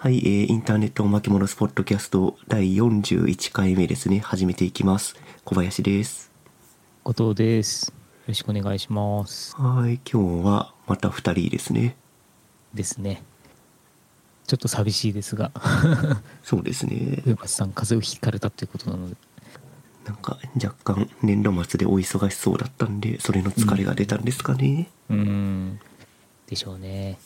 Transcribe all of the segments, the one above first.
はい、えーインターネットおまけものスポットキャスト第41回目ですね。始めていきます。小林です。後藤です。よろしくお願いします。はい、今日はまた二人ですね。ですね。ちょっと寂しいですが、そうですね。上松さん風邪をひかれたということなので、なんか若干年度末でお忙しそうだったんで、それの疲れが出たんですかね。うーん、でしょうね。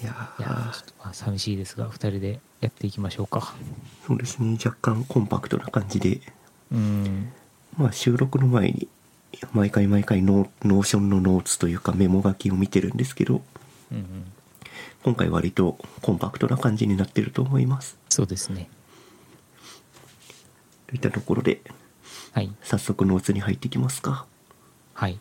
いやいやー、ーちょっとまあ寂しいですが、二人でやっていきましょうか。そうですね。若干コンパクトな感じで、うーん、まあ収録の前に毎回毎回ノー Notion のノーツというかメモ書きを見てるんですけど、うんうん、今回割とコンパクトな感じになってると思います。そうですね。といったところで、はい、早速ノーツに入っていきますか。はい、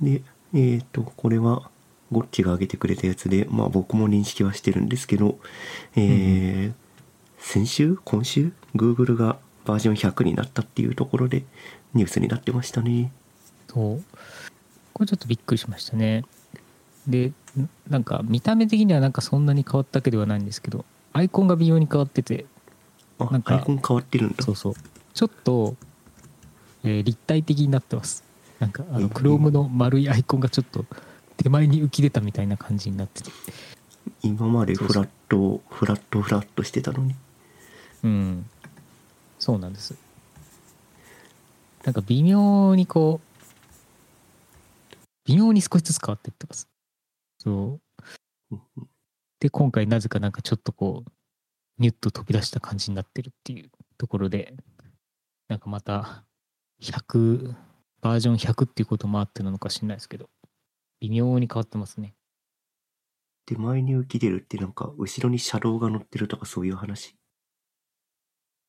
で、えっ、と、これは、ゴッチが上げてくれたやつで、まあ僕も認識はしてるんですけど、えー先週今週 ?Google がバージョン100になったっていうところでニュースになってましたね。そう。これちょっとびっくりしましたね。で、んなんか見た目的にはなんかそんなに変わったわけではないんですけど、アイコンが微妙に変わってて、あ、なんかアイコン変わってるんだ。そうそう。ちょっと、えー立体的になってます。なんか、あの、うん Chrome の丸いアイコンがちょっと手前に浮き出たみたいな感じになってて。今までフラット、フラット、フラットしてたのに。うん。そうなんです。なんか微妙にこう、微妙に少しずつ変わっていってます。そう。で、今回なぜかなんかちょっとこう、ニュッと飛び出した感じになってるっていうところで、なんかまた、100、バージョン100っていうこともあってなのか知んないですけど、微妙に変わってますね。手前に浮き出るってなんか、後ろに車道が乗ってるとかそういう話？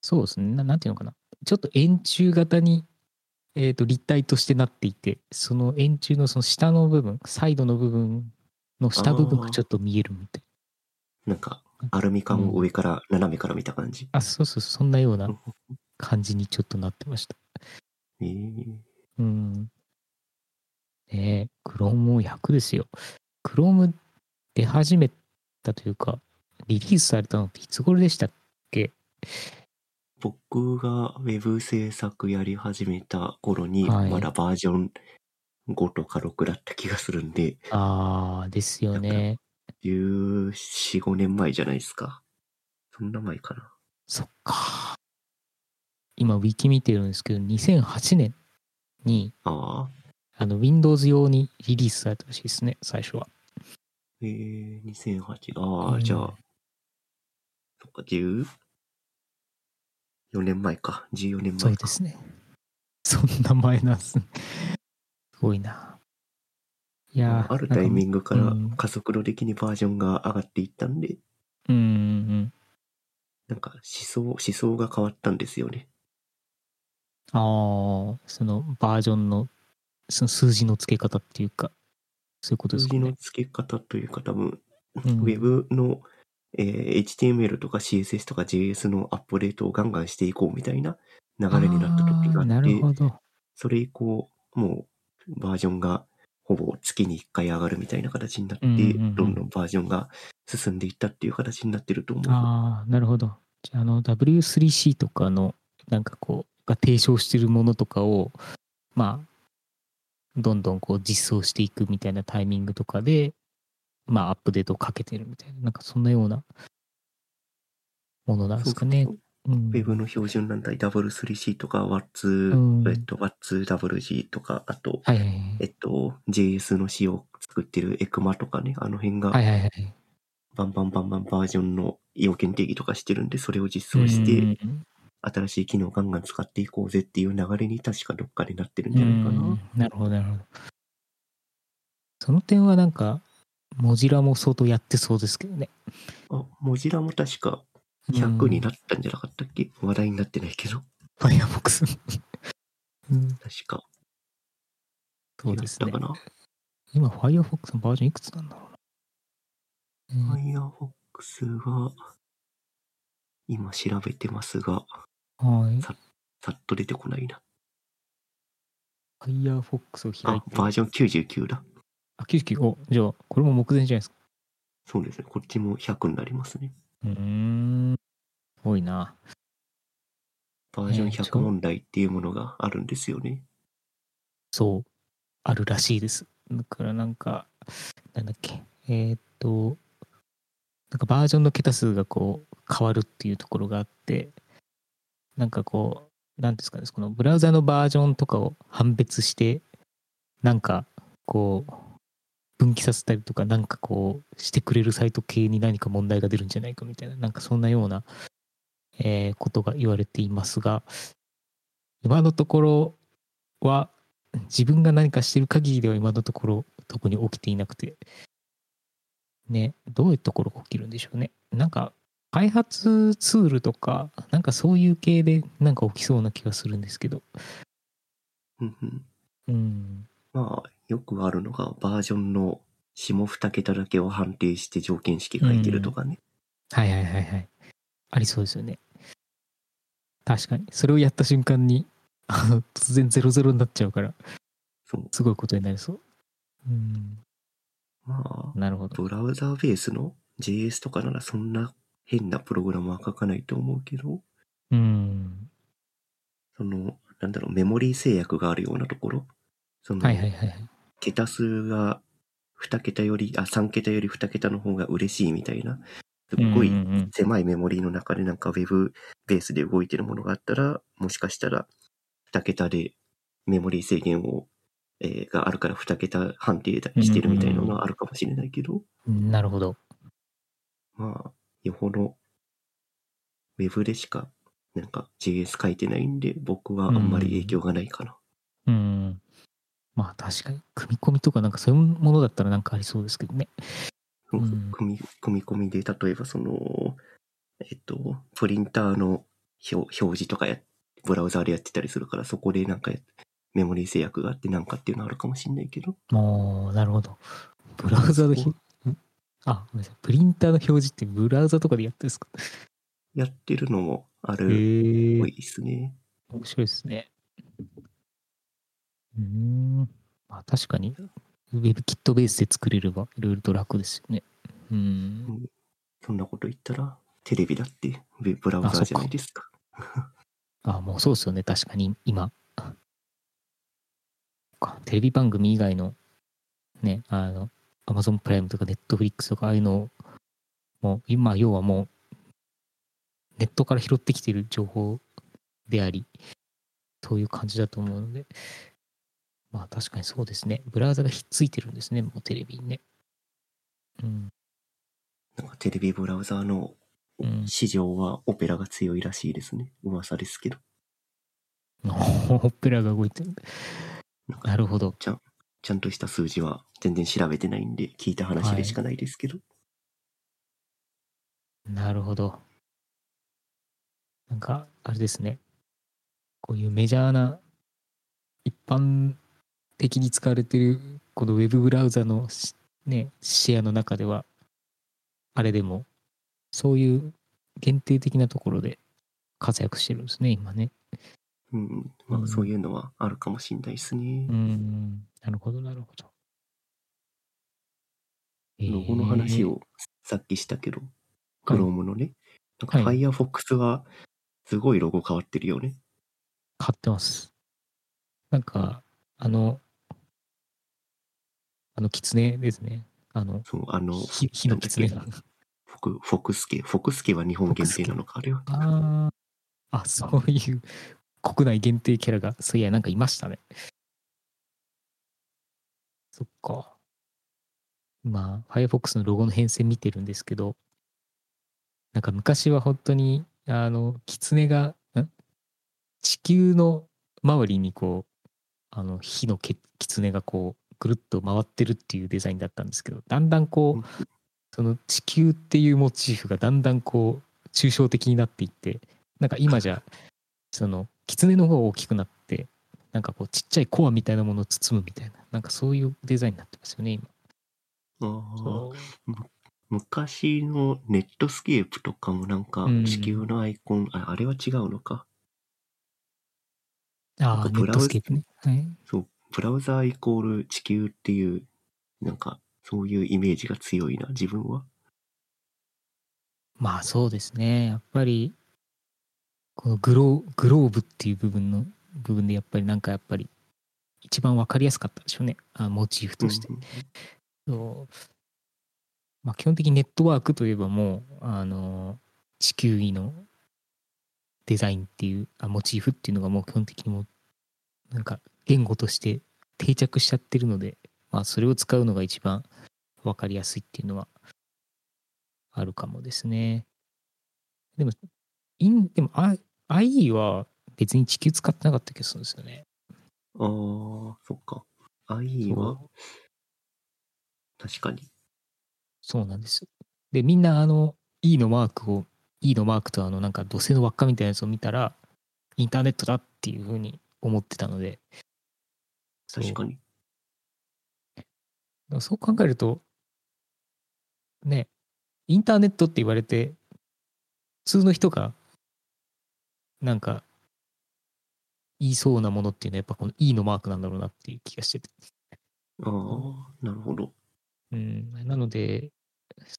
そうですね。ななんていうのかな。ちょっと円柱型に、えー、と立体としてなっていて、その円柱のその下の部分、サイドの部分の下部分がちょっと見えるみたいなんか、アルミ缶を上から、斜めから見た感じ？あ、そうそう、そんなようなうん感じにちょっとなってました。えー、うん。ねえ、Chrome 100ですよ。Chrome 出始めたというか、リリースされたのっていつ頃でしたっけ？僕がウェブ制作やり始めた頃に、はいまだバージョン5とか6だった気がするんで、ああ、ですよね。14、5年前じゃないですか。そんな前かな。そっか。今、ウィキ見てるんですけど、2008年に、ああ、あの、Windows 用にリリースされたらしいですね、最初は。えー、2008、ああ、うんじゃあ、そっか、14年前か。14年前か。そうですね。そんな前なんですね。すごいな。いやーあるタイミングからうん加速度的にバージョンが上がっていったんで、うんうんうん。なんか思想、思想が変わったんですよね。ああ、そのバージョンの、その数字の付け方っていうか、そういうことですかね。数字の付け方というか多分、うんウェブの、えー HTML とか CSS とか JS のアップデートをガンガンしていこうみたいな流れになった時があって、るほど。それ以降、もうバージョンがほぼ月に1回上がるみたいな形になって、うんうんうんどんどんバージョンが進んでいったっていう形になってると思う。ああ、なるほど。じゃあ、あの、W3C とかの、なんかこう、が提唱してるものとかを、まあ、どんどんこう実装していくみたいなタイミングとかで、まあ、アップデートをかけてるみたいな、なんかそんなようなものなんですかねそう。うんウェブの標準なんだ W3C とか What's、うんえっと、What'sWG とか、あと、はいはいはい。えっと、JS の C を作ってる ECMA とかね、あの辺がはいはいはい。バンバンバンバンバージョンの要件定義とかしてるんで、それを実装して、うん新しい機能をガンガン使っていこうぜっていう流れに確かどっかでなってるんうじゃないかな。んなるほど、なるほど。その点はなんか、モジラも相当やってそうですけどね。あ、モジラも確かうん100になったんじゃなかったっけ、話題になってないけど、ファイアボックス。うん確か。そうですね。今、Firefox のバージョンいくつなんだろうな。Firefox は、今調べてますが、はい。さっと出てこないな。Firefox を開いあて、。バージョン99だ。あ、99。お、じゃあ、これも目前じゃないですか。そうですね。こっちも100になりますね。うーん。多いな。バージョンえーち100ょ問題っていうものがあるんですよね。そう。あるらしいです。だからなんか、なんだっけ。えーっと、なんかバージョンの桁数がこう変わるっていうところがあって、なんかこう、なんですかね、このブラウザのバージョンとかを判別して、なんかこう、分岐させたりとか、なんかこう、してくれるサイト系に何か問題が出るんじゃないかみたいな、なんかそんなような、えーことが言われていますが、今のところは、自分が何かしてる限りでは今のところ特に起きていなくて、ね、どういうところが起きるんでしょうね。なんか、開発ツールとか、なんかそういう系でなんか起きそうな気がするんですけど、うんうん。うん、まあ、よくあるのが、バージョンの下2桁だけを判定して条件式書いてるとかね。はいはいはいはい。ありそうですよね。確かに。それをやった瞬間に、あの、突然00になっちゃうから。すごいことになりそう。うん、まあ、なるほど。ブラウザーベースの JS とかならそんな変なプログラムは書かないと思うけど、うん。その、なんだろう、メモリー制約があるようなところ、その、はいはいはいはい。桁数が2桁より、あ、3桁より2桁の方が嬉しいみたいな、すっごいうんうんうん狭いメモリーの中でなんか Web ベースで動いてるものがあったら、もしかしたら2桁でメモリー制限を、えーがあるから2桁判定してるみたいなのはあるかもしれないけど、なるほど。まあ、よほど Web でしかなんか JS 書いてないんで、僕はあんまり影響がないかな。うん。まあ確かに、組み込みとかなんかそういうものだったらなんかありそうですけどね。そうん組み組み込みで、例えばその、えっと、プリンターの表表示とかや、ブラウザーでやってたりするから、そこでなんかやメモリー制約があってなんかっていうのはあるかもしれないけど、もう、なるほど。ブラウザのひそこあ、ごめんなさい。プリンターの表示ってブラウザとかでやってるんですか？やってるのもあへるっえぽいですね。面白いですね。うーん。まあ確かに、WebKit ベースで作れればいろいろと楽ですよね。うん。そんなこと言ったら、テレビだってウェブブラウザーじゃないですか。あ、もうそうですよね。確かに今。かテレビ番組以外の、ね、あの、Amazon プライムとか Netflix とかああいうのを、もう今、要はもう、ネットから拾ってきてる情報であり、そういう感じだと思うので、まあ確かにそうですね。ブラウザがひっついてるんですね、もうテレビにね。うん。なんかテレビブラウザーのうん市場はオペラが強いらしいですね。噂ですけど。オペラが動いてる。なるほど。ちゃんちゃんとした数字は全然調べてないんで、聞いた話でしかないですけど。なるほど。なんか、あれですね。こういうメジャーな、一般的に使われてる、このウェブブラウザのね、シェアの中では、あれでも、そういう限定的なところで活躍してるんですね、今ね。うん。まうんあそういうのはあるかもしれないですねう。ん、なるほど、なるほど。ロゴの話をさっきしたけど、はい Chrome のね、なんかはい Firefox はすごいロゴ変わってるよね。買ってます。なんか、あの、あの、狐ですね。あの、そう、あの、ひ火の狐なんだっフォクフォクスケ。フォクスケは日本限定なのか、あれは。ああ、あ、そういう国内限定キャラが、そういや、なんかいましたね。そっか。まあ、Firefox のロゴの変遷見てるんですけど、なんか昔は本当に、あの、狐が、ん？地球の周りにこう、あの、火のけ狐がこう、ぐるっと回ってるっていうデザインだったんですけど、だんだんこうんう、その地球っていうモチーフがだんだんこう、抽象的になっていって、なんか今じゃ、その、狐の方が大きくなって、なんかこう、ちっちゃいコアみたいなものを包むみたいな、なんかそういうデザインになってますよね、今。ああ昔のネットスケープとかもなんかうん地球のアイコン、ああれは違うのか。ああ、ブラウズトスケープね。はい。そう、ブラウザーイコール地球っていう、なんかそういうイメージが強いな、自分は。まあそうですね。やっぱり、このグローグローブっていう部分の部分でやっぱりなんかやっぱり一番わかりやすかったでしょうね。あモチーフとして。うんそうまあ、基本的にネットワークといえばもうあの地球儀のデザインっていうあモチーフっていうのがもう基本的にもうなんか言語として定着しちゃってるので、まあ、それを使うのが一番分かりやすいっていうのはあるかもですね。でも、インでも、I- IE は別に地球使ってなかった気がするんですよね。ああ、そっか。IE は？確かに。そうなんです。で、みんなあの E のマークを、E のマークとあのなんか土星の輪っかみたいなやつを見たら、インターネットだっていうふうに思ってたので、確かに。そう考えると、ね、インターネットって言われて、普通の人が、なんか、言いそうなものっていうのは、やっぱこの E のマークなんだろうなっていう気がしてて。ああ、なるほど。うん、なので、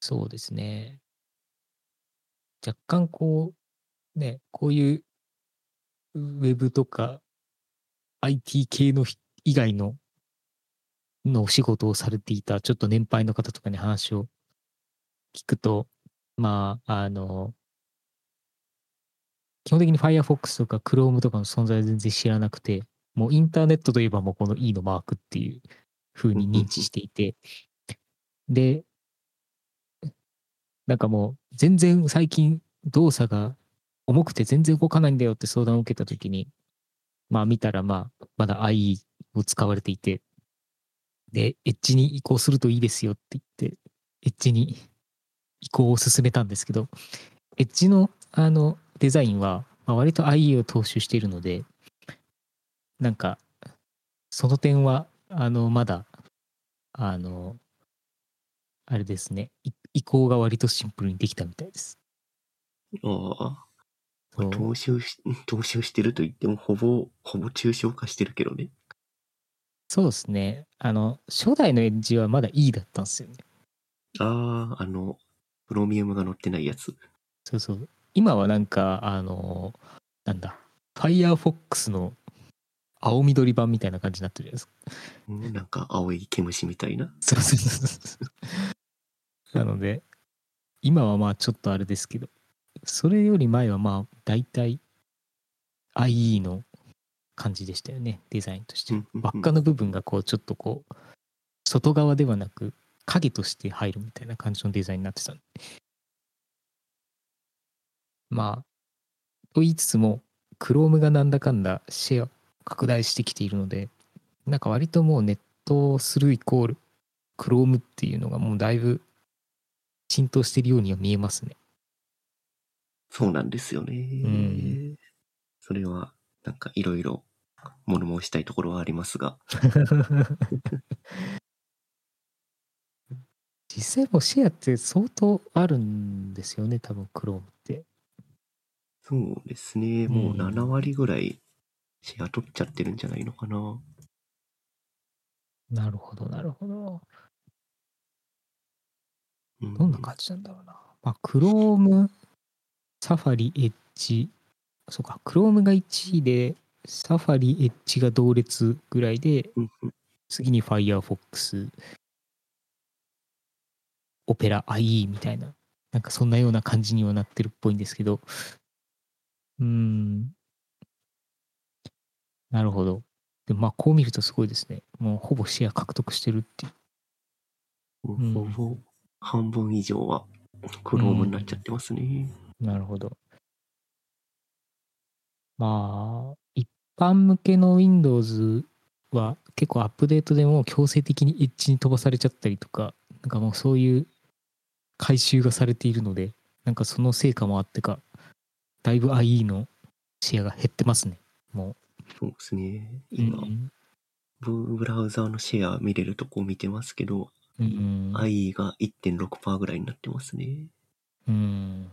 そうですね。若干こう、ね、こういうウェブとか IT 系のひ以外ののお仕事をされていたちょっと年配の方とかに話を聞くと、まあ、あの、基本的に Firefox とか Chrome とかの存在は全然知らなくて、もうインターネットといえばもうこの E のマークっていう風に認知していて、で、なんかもう全然最近動作が重くて全然動かないんだよって相談を受けたときに、まあ見たらまあまだ IE を使われていて、で、エッジに移行するといいですよって言って、エッジに移行を進めたんですけど、エッジのあのデザインは、まあ、割と IE を踏襲しているので、なんか、その点は、あの、まだ、あの、あれですね、い移行が割とシンプルにできたみたいです。ああ、踏襲し、踏襲してると言っても、ほぼ、ほぼ抽象化してるけどね。そうですね。あの、初代のエッジはまだ E だったんですよね。ああ、あの、プロミウムが乗ってないやつ。そうそう。今はなんか、あの、なんだ、Firefox の青緑版みたいな感じになってるじゃないですか。うんなんか青い毛虫みたいな？そうそうそうそう。なので、今はまあちょっとあれですけど、それより前はまあ大体 IE の感じでしたよね、デザインとして。輪っかの部分がこうちょっとこう、外側ではなく影として入るみたいな感じのデザインになってたんで。まあ、と言いつつも、Chrome がなんだかんだシェア拡大してきているので、なんか割ともうネットスルーイコール Chrome っていうのがもうだいぶ浸透してるようには見えますね。そうなんですよね。んそれは、なんかいろいろ物申したいところはありますが。実際もうシェアって相当あるんですよね、多分 Chrome って。そうですね。もううん7割ぐらいシェア取っちゃってるんじゃないのかな。なるほど、なるほど。うんどんな感じなんだろうな。まあ、Chrome、Safari、Edge、そうか、Chrome が1位で、Safari、Edge が同列ぐらいで、うんうん次に Firefox、Opera IE みたいな、なんかそんなような感じにはなってるっぽいんですけど、うーん、なるほど。でもまあ、こう見るとすごいですね。もうほぼシェア獲得してるっていう。んほぼ半分以上は Chrome になっちゃってますね。なるほど。まあ、一般向けの Windows は結構アップデートでも強制的にエッジに飛ばされちゃったりとか、なんかもうそういう回収がされているので、なんかその成果もあってか、だいぶ IE のシェアが減ってますね。もそうですね。う。今、うんブブラウザーのシェア見れるとこ見てますけど、うん。IE が1.6%ぐらいになってますね。うん。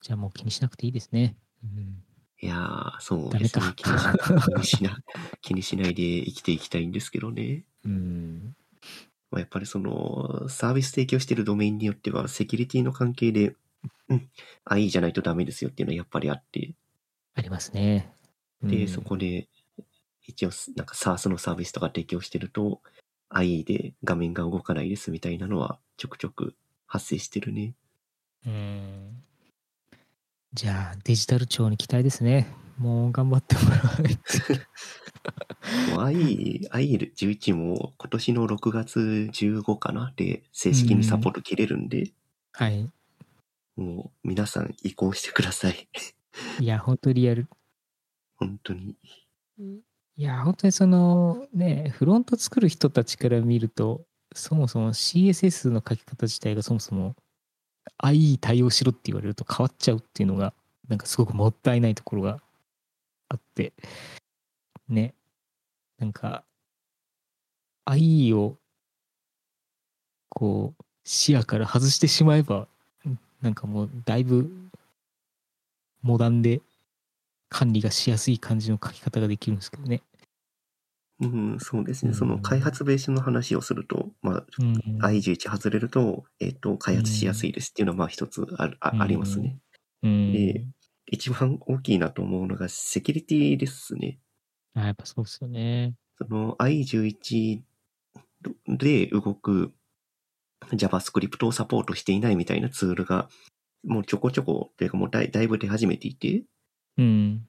じゃあもう気にしなくていいですね。うんいやー、そうですねか。気にし気にしな。気にしないで生きていきたいんですけどね。うん。まあ、やっぱりその、サービス提供してるドメインによっては、セキュリティの関係で、IE じゃないとダメですよっていうのはやっぱりあって、ありますね。で、うんそこで、一応、なんか SARS のサービスとか提供してると、IE で画面が動かないですみたいなのはちょくちょく発生してるね。うん。じゃあ、デジタル庁に期待ですね。もう頑張ってもらわないと。もう IE、IE11 も今年の6月15かな？で正式にサポート切れるんで、はい。もう皆さん移行してください。いや、本当リアル。本当に。いや、本当にそのね、フロント作る人たちから見ると、そもそも CSS の書き方自体がそもそも IE 対応しろって言われると変わっちゃうっていうのが、なんかすごくもったいないところがあって、ね、なんか IE をこう視野から外してしまえば、なんかもうだいぶモダンで管理がしやすい感じの書き方ができるんですけどね。うん、そうですね。うんその開発ベースの話をすると、まあ、うん、IE11 外れると、えっ、と、開発しやすいですっていうのは、まあ一つあるあうんありますね。うんで一番大きいなと思うのが、セキュリティですね。あやっぱそうですよね。その IE11 で動く JavaScript をサポートしていないみたいなツールが、もうちょこちょこ、というかもうだいだいぶ出始めていて、うん。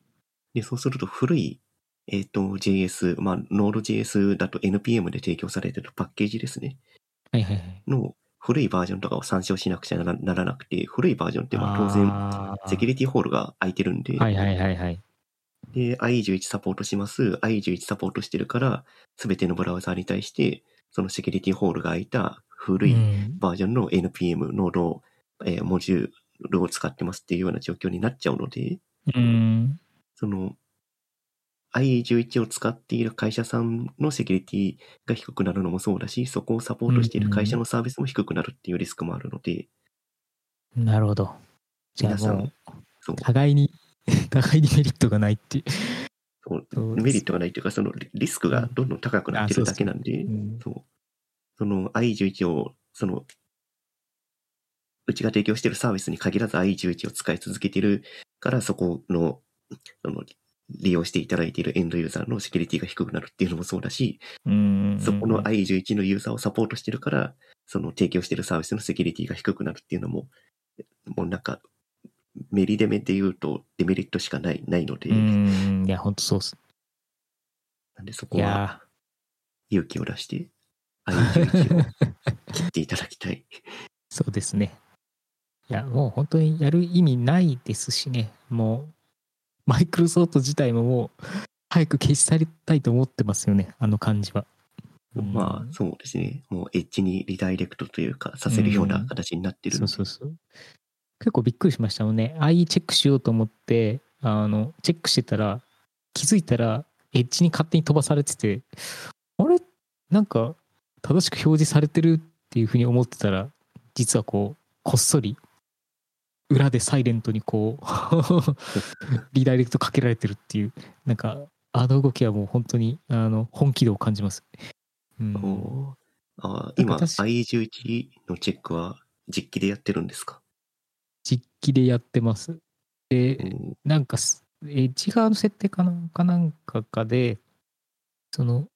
で、そうすると古い、えっ、と、JS、まあ、Node.js だと NPM で提供されてるパッケージですね。はいはいはい。の古いバージョンとかを参照しなくちゃならなくて、古いバージョンってまあ当然、セキュリティホールが空いてるんで、はいはいはいはい。で、IE11 サポートします。IE11 サポートしてるから、すべてのブラウザーに対して、そのセキュリティホールが空いた古いうんバージョンの NPM ノード、えーモジュールを使ってますっていうような状況になっちゃうので、うん。その IE11 を使っている会社さんのセキュリティが低くなるのもそうだし、そこをサポートしている会社のサービスも低くなるっていうリスクもあるので、なるほど。皆さんそう互いに、互いにメリットがないっていう。メリットがないというか、そのリリスクがどんどん高くなってるだけなんで、うんそう。その IE11 を、その、うちが提供しているサービスに限らず IE11 を使い続けているから、そこの、その、利用していただいているエンドユーザーのセキュリティが低くなるっていうのもそうだし、うん。そこの IE11 のユーザーをサポートしてるから、その提供しているサービスのセキュリティが低くなるっていうのも、もうなんか、メリデメで言うとデメリットしかない、ないので、うん。いや、本当そうっす。なんでそこいはや勇気を出して、IE11 を 切っていただきたい。そうですね。いや、もう本当にやる意味ないですしね。もう、マイクロソフト自体ももう、早く消し去りたいと思ってますよね。あの感じは。うんまあ、そうですね。もうエッジにリダイレクトというか、させるような形になってるんで。そうそうそう。結構びっくりしましたもんね。IE チェックしようと思って、あの、チェックしてたら、気づいたら、エッジに勝手に飛ばされてて、あれ？なんか、正しく表示されてるっていうふうに思ってたら、実はこう、こっそり、裏でサイレントにこう、リダイレクトかけられてるっていう、なんか、あの動きはもう本当に、あの、本気度を感じます。うん、あ今、か確か IE11 のチェックは実機でやってるんですか、実機でやってます。で、うんなんかす、エッジ側の設定かなんかなんかかで、その、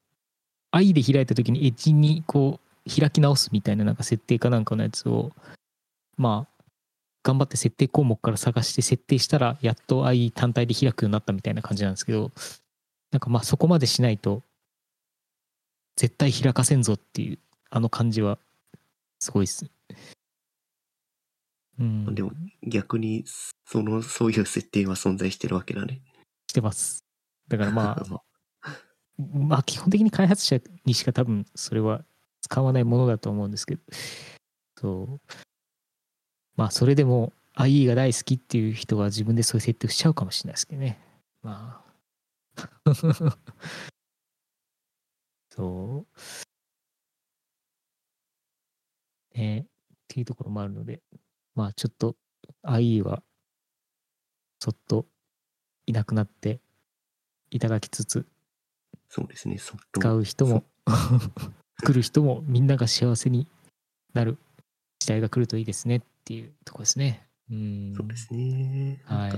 i で開いた時にエッジにこう、開き直すみたいななんか設定かなんかのやつを、まあ、頑張って設定項目から探して設定したら、やっと i 単体で開くようになったみたいな感じなんですけど、なんかまあそこまでしないと、絶対開かせんぞっていう、あの感じは、すごいっす。うん。でも逆に、その、そういう設定は存在してるわけだね。してます。だからまあ、まあ基本的に開発者にしか多分それは使わないものだと思うんですけど、そう。まあそれでも IE が大好きっていう人は自分でそういう設定しちゃうかもしれないですけどね。まあ。そう。ねっていうところもあるので、まあちょっと IE はそっといなくなっていただきつつ、そうですね、そっと。使う人も来る人もみんなが幸せになる時代が来るといいですねっていうところですね。うん。そうですね。はい。そ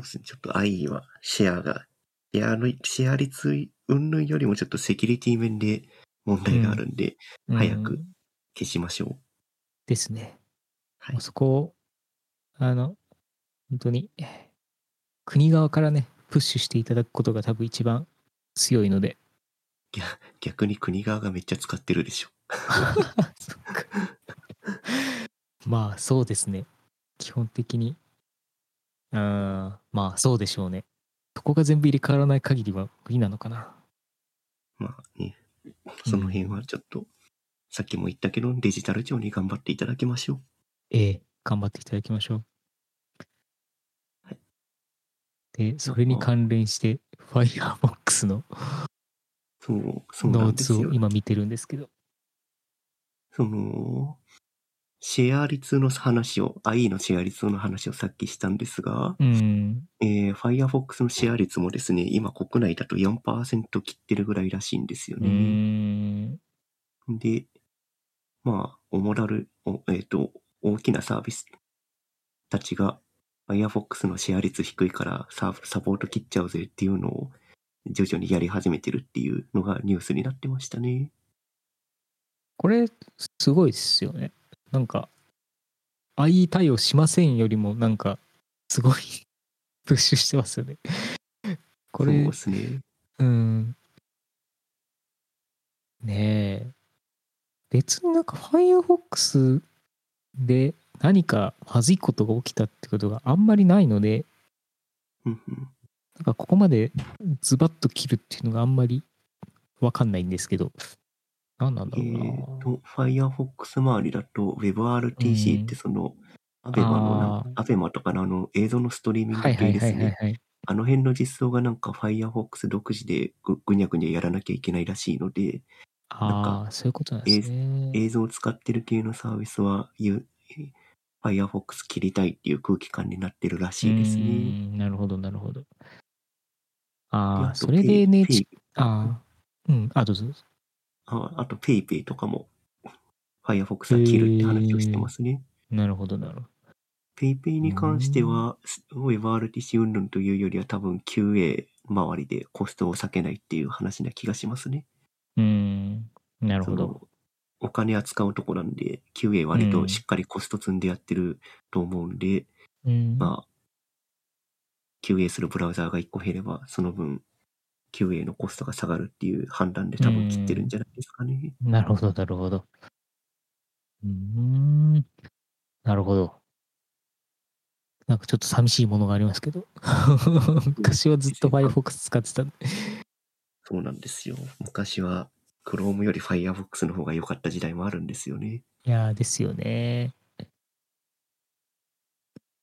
うですね。ちょっと IE はシェアが、シェアの、シェア率云々よりもちょっとセキュリティ面で問題があるんで、早くうん消しましょう。ですね。はいそこを、あの、本当に、国側からね、プッシュしていただくことが多分一番強いので。逆に国側がめっちゃ使ってるでしょ。まあ、そうですね。基本的に。あーまあ、そうでしょうね。そこが全部入れ替わらない限りは無理なのかな。まあね、その辺はちょっと、さっきも言ったけど、デジタル庁に頑張っていただきましょう。ええ、頑張っていただきましょう。はいで、それに関連して、Firefox のそう、そうなノーツを。今見てるんですけど。その、シェア率の話を、IE のシェア率の話をさっきしたんですが、うん。えー、Firefox のシェア率もですね、今国内だと4%切ってるぐらいらしいんですようね。ん。で、まあ、おもらる、おえっ、と、大きなサービスたちが、Firefox のシェア率低いからササポート切っちゃうぜっていうのを徐々にやり始めてるっていうのがニュースになってましたね。これ、すごいですよね。なんか、IE 対応しませんよりも、なんか、すごい プッシュしてますよね。これそうで、すね。うん。ねえ。別になんか Firefox で何かまずいことが起きたってことがあんまりないので、うんうんなんかここまでズバッと切るっていうのがあんまりわかんないんですけど、何なんだえろうな。ーと、Firefox 周りだと WebRTC ってその、アベマのアベマとかのあの映像のストリーミング系ですね。あの辺の実装がなんか Firefox 独自でぐぐにゃぐにゃやらなきゃいけないらしいので、ああ、そういうことなんですね。映像を使ってる系のサービスは、ゆ Firefox 切りたいっていう空気感になってるらしいですうね。なるほどなるほど。ああ、それで NH、Pay- Pay ああ、うん、あ、どうぞ。ああと PayPay とかも Firefox は切るって話をしてますね。なるほどなるほど。PayPay に関しては、WebRTC 云々というよりは多分 QA 周りでコストを避けないっていう話な気がしますね。うーん、なるほど。お金扱うとこなんで、QA 割としっかりコスト積んでやってると思うんで、うん、まあ、QA するブラウザーが1個減れば、その分、QA のコストが下がるっていう判断で多分切ってるんじゃないですかね。なるほど、なるほど。うーん、なるほど。なんかちょっと寂しいものがありますけど。昔はずっと Firefox 使ってたんで。そうなんですよ。昔は Chrome より Firefox の方が良かった時代もあるんですよね。いやーですよね。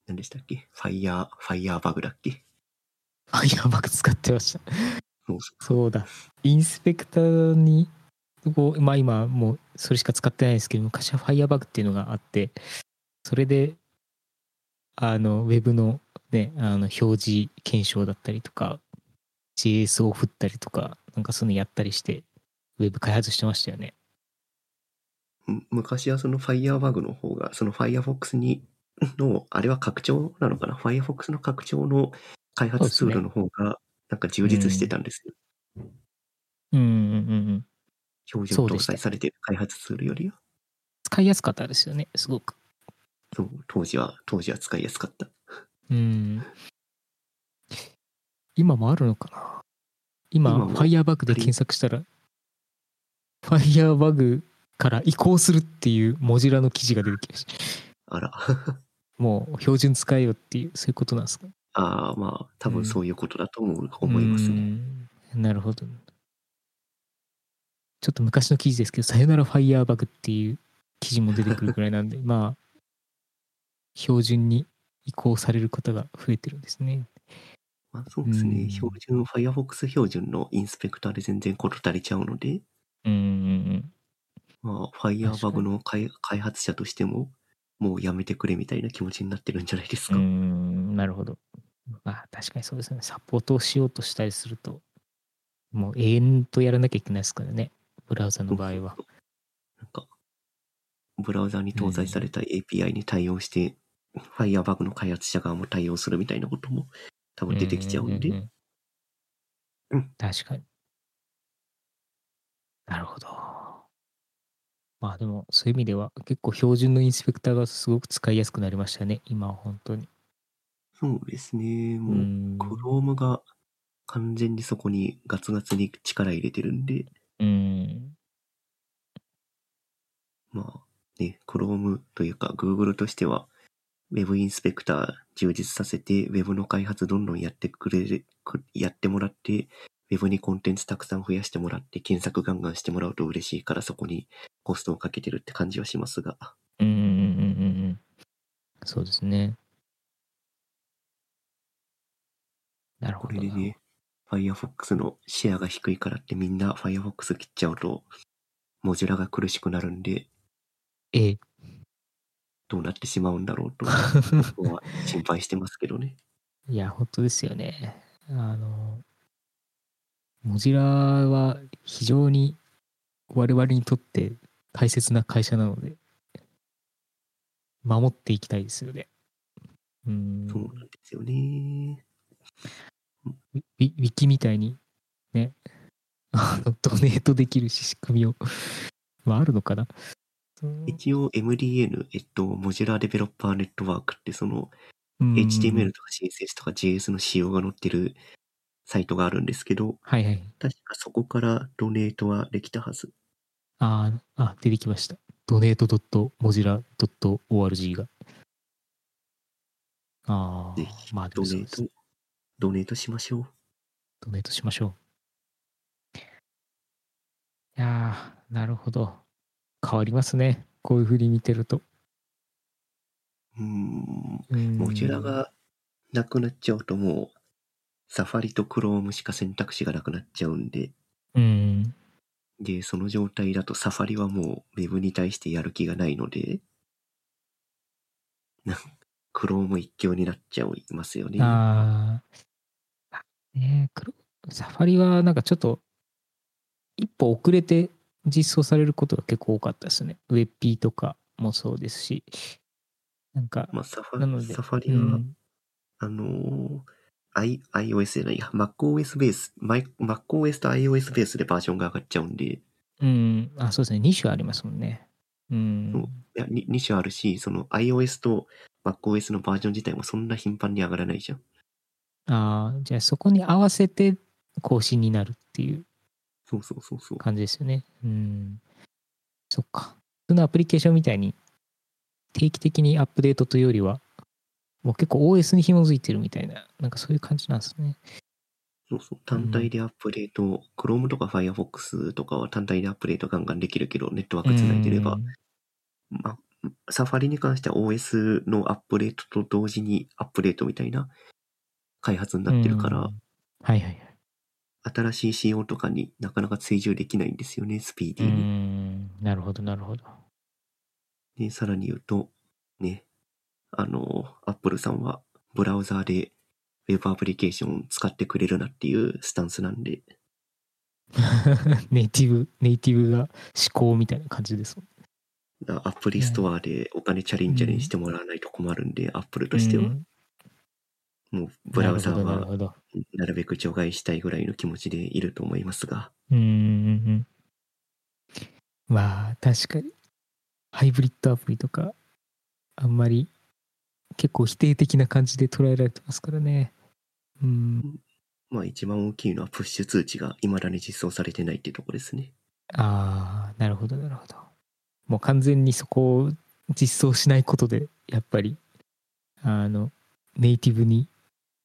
何でしたっけ ?Fire、Firebug だっけ？Firebug 使ってました。そうそそうだ。インスペクターに、こうまあ今もうそれしか使ってないですけど、昔は Firebug っていうのがあって、それで、あの、ウェブのね、あの、表示検証だったりとか、JS を振ったりとか、なんかそういうのやったりして、ウェブ開発してましたよね。昔はその Firebug の方が、その Firefox に、の、あれは拡張なのかな ?Firefox の拡張の開発ツールの方が、なんか充実してたんですよ。うんうんうんうん。標準搭載されてる開発ツールよりは。使いやすかったですよね、すごく。そう、当時は、当時は使いやすかった。うん。今もあるのかな？今、Firebug で検索したら、Firebug から移行するっていうモジュラの記事が出てきました。あら。もう標準使えよっていう、そういうことなんですか？ああ、まあ、多うん分そういうことだと思う、思いますね。ね。なるほど。ちょっと昔の記事ですけど、さよなら Firebug っていう記事も出てくるくらいなんで、まあ、標準に移行される方が増えてるんですね。まあ、そうですね。うん標準、Firefox 標準のインスペクターで全然事足りちゃうので、うんうんうん。まあ、確か Firebug にの開開発者としても、もうやめてくれみたいな気持ちになってるんじゃないですうーか。ん、なるほど。まあ確かにそうですね。サポートをしようとしたりすると、もう永遠とやらなきゃいけないですからね。ブラウザの場合は。なんか、ブラウザに搭載された API に対応して、Firebug の開発者側も対応するみたいなことも多分出てきちゃうんで、んんうん確かに。なるほど。まあでも、そういう意味では結構標準のインスペクターがすごく使いやすくなりましたね。今は本当に。そうですね、うもう、ん。Chrome が完全にそこにガツガツに力入れてるんで、うん。まあね、Chrome というか Google としては Web インスペクター充実させて Web の開発どんどんやってくれる、くやってもらって、Web にコンテンツたくさん増やしてもらって検索ガンガンしてもらうと嬉しいからそこにコストをかけてるって感じはしますが。うんうんうんうんうん。そうですね。なるほどな。これでね、Firefox のシェアが低いからってみんな Firefox 切っちゃうと、モジュラが苦しくなるんで、ええ。どうなってしまうんだろうと、僕は心配してますけどね。いや、本当ですよね。あの、モジラは非常に我々にとって大切な会社なので、守っていきたいですよね。うん。そうなんですよね。ウィキみたいにね、あの、ドネートできる仕組みを、まあ、あるのかな。一応 MDN、えっと、モジュラーデベロッパーネットワークってその、うん HTML とか CSS とか JS の仕様が載ってるサイトがあるんですけど、はいはい。確かそこからドネートはできたはず。あーあ、出てきました。ドネート .mozilla.org が。あぜあ、まあでドネート。、ドネートしましょう。ドネートしましょう。いやー、なるほど。変わりますね。こういうふうに見てると。うーん、うんモジュラがなくなっちゃうともう、サファリと Chrome しか選択肢がなくなっちゃうんで、うん。で、その状態だとサファリはもう Web に対してやる気がないので、なん Chrome 一強になっちゃいますよね。ああ。ねえ、クロサファリはなんかちょっと、一歩遅れて実装されることが結構多かったですね。ウェッピーとかもそうですし。なんか、まあ、サフなので、ァサファうリは、ん、あのー I、iOS じゃないや、MacOS ベース、マイ MacOS と iOS ベースでバージョンが上がっちゃうんで、いうん、あ、そうですね。2種ありますもんね。うん。そうや 2, 2種あるし、その iOS と MacOS のバージョン自体もそんな頻繁に上がらないじゃん。ああ、じゃあそこに合わせて更新になるっていうそうそうそうそう。感じですよね。うん。そっか。普通のアプリケーションみたいに定期的にアップデートというよりは、もう結構 OS に紐づいてるみたいな、なんかそういう感じなんですね。そうそう。単体でアップデート、Chrome とか Firefox とかは単体でアップデートガンガンできるけど、ネットワークつないでればう、んまあ、サファリに関しては OS のアップデートと同時にアップデートみたいな開発になってるから、うんはいはいはい。新しい仕様とかになかなか追従できないんですよね、スピーデうィーに。ん、なるほどなるほど。で、さらに言うと、ね、あの、Apple さんはブラウザーで Web アプリケーションを使ってくれるなっていうスタンスなんで、ネイティブ、ネイティブが思考みたいな感じですもんアプリストアでお金チャリンチャリンしてもらわないと困るんで、Apple としては、うん。もうブラウザーはなるべく除外したいぐらいの気持ちでいると思いますが、うん。まあ、確かに。ハイブリッドアプリとか、あんまり結構否定的な感じで捉えられてますからね。うん。まあ一番大きいのはプッシュ通知が未だに実装されてないっていうところですね。ああ、なるほど、なるほど。もう完全にそこを実装しないことで、やっぱり、あの、ネイティブに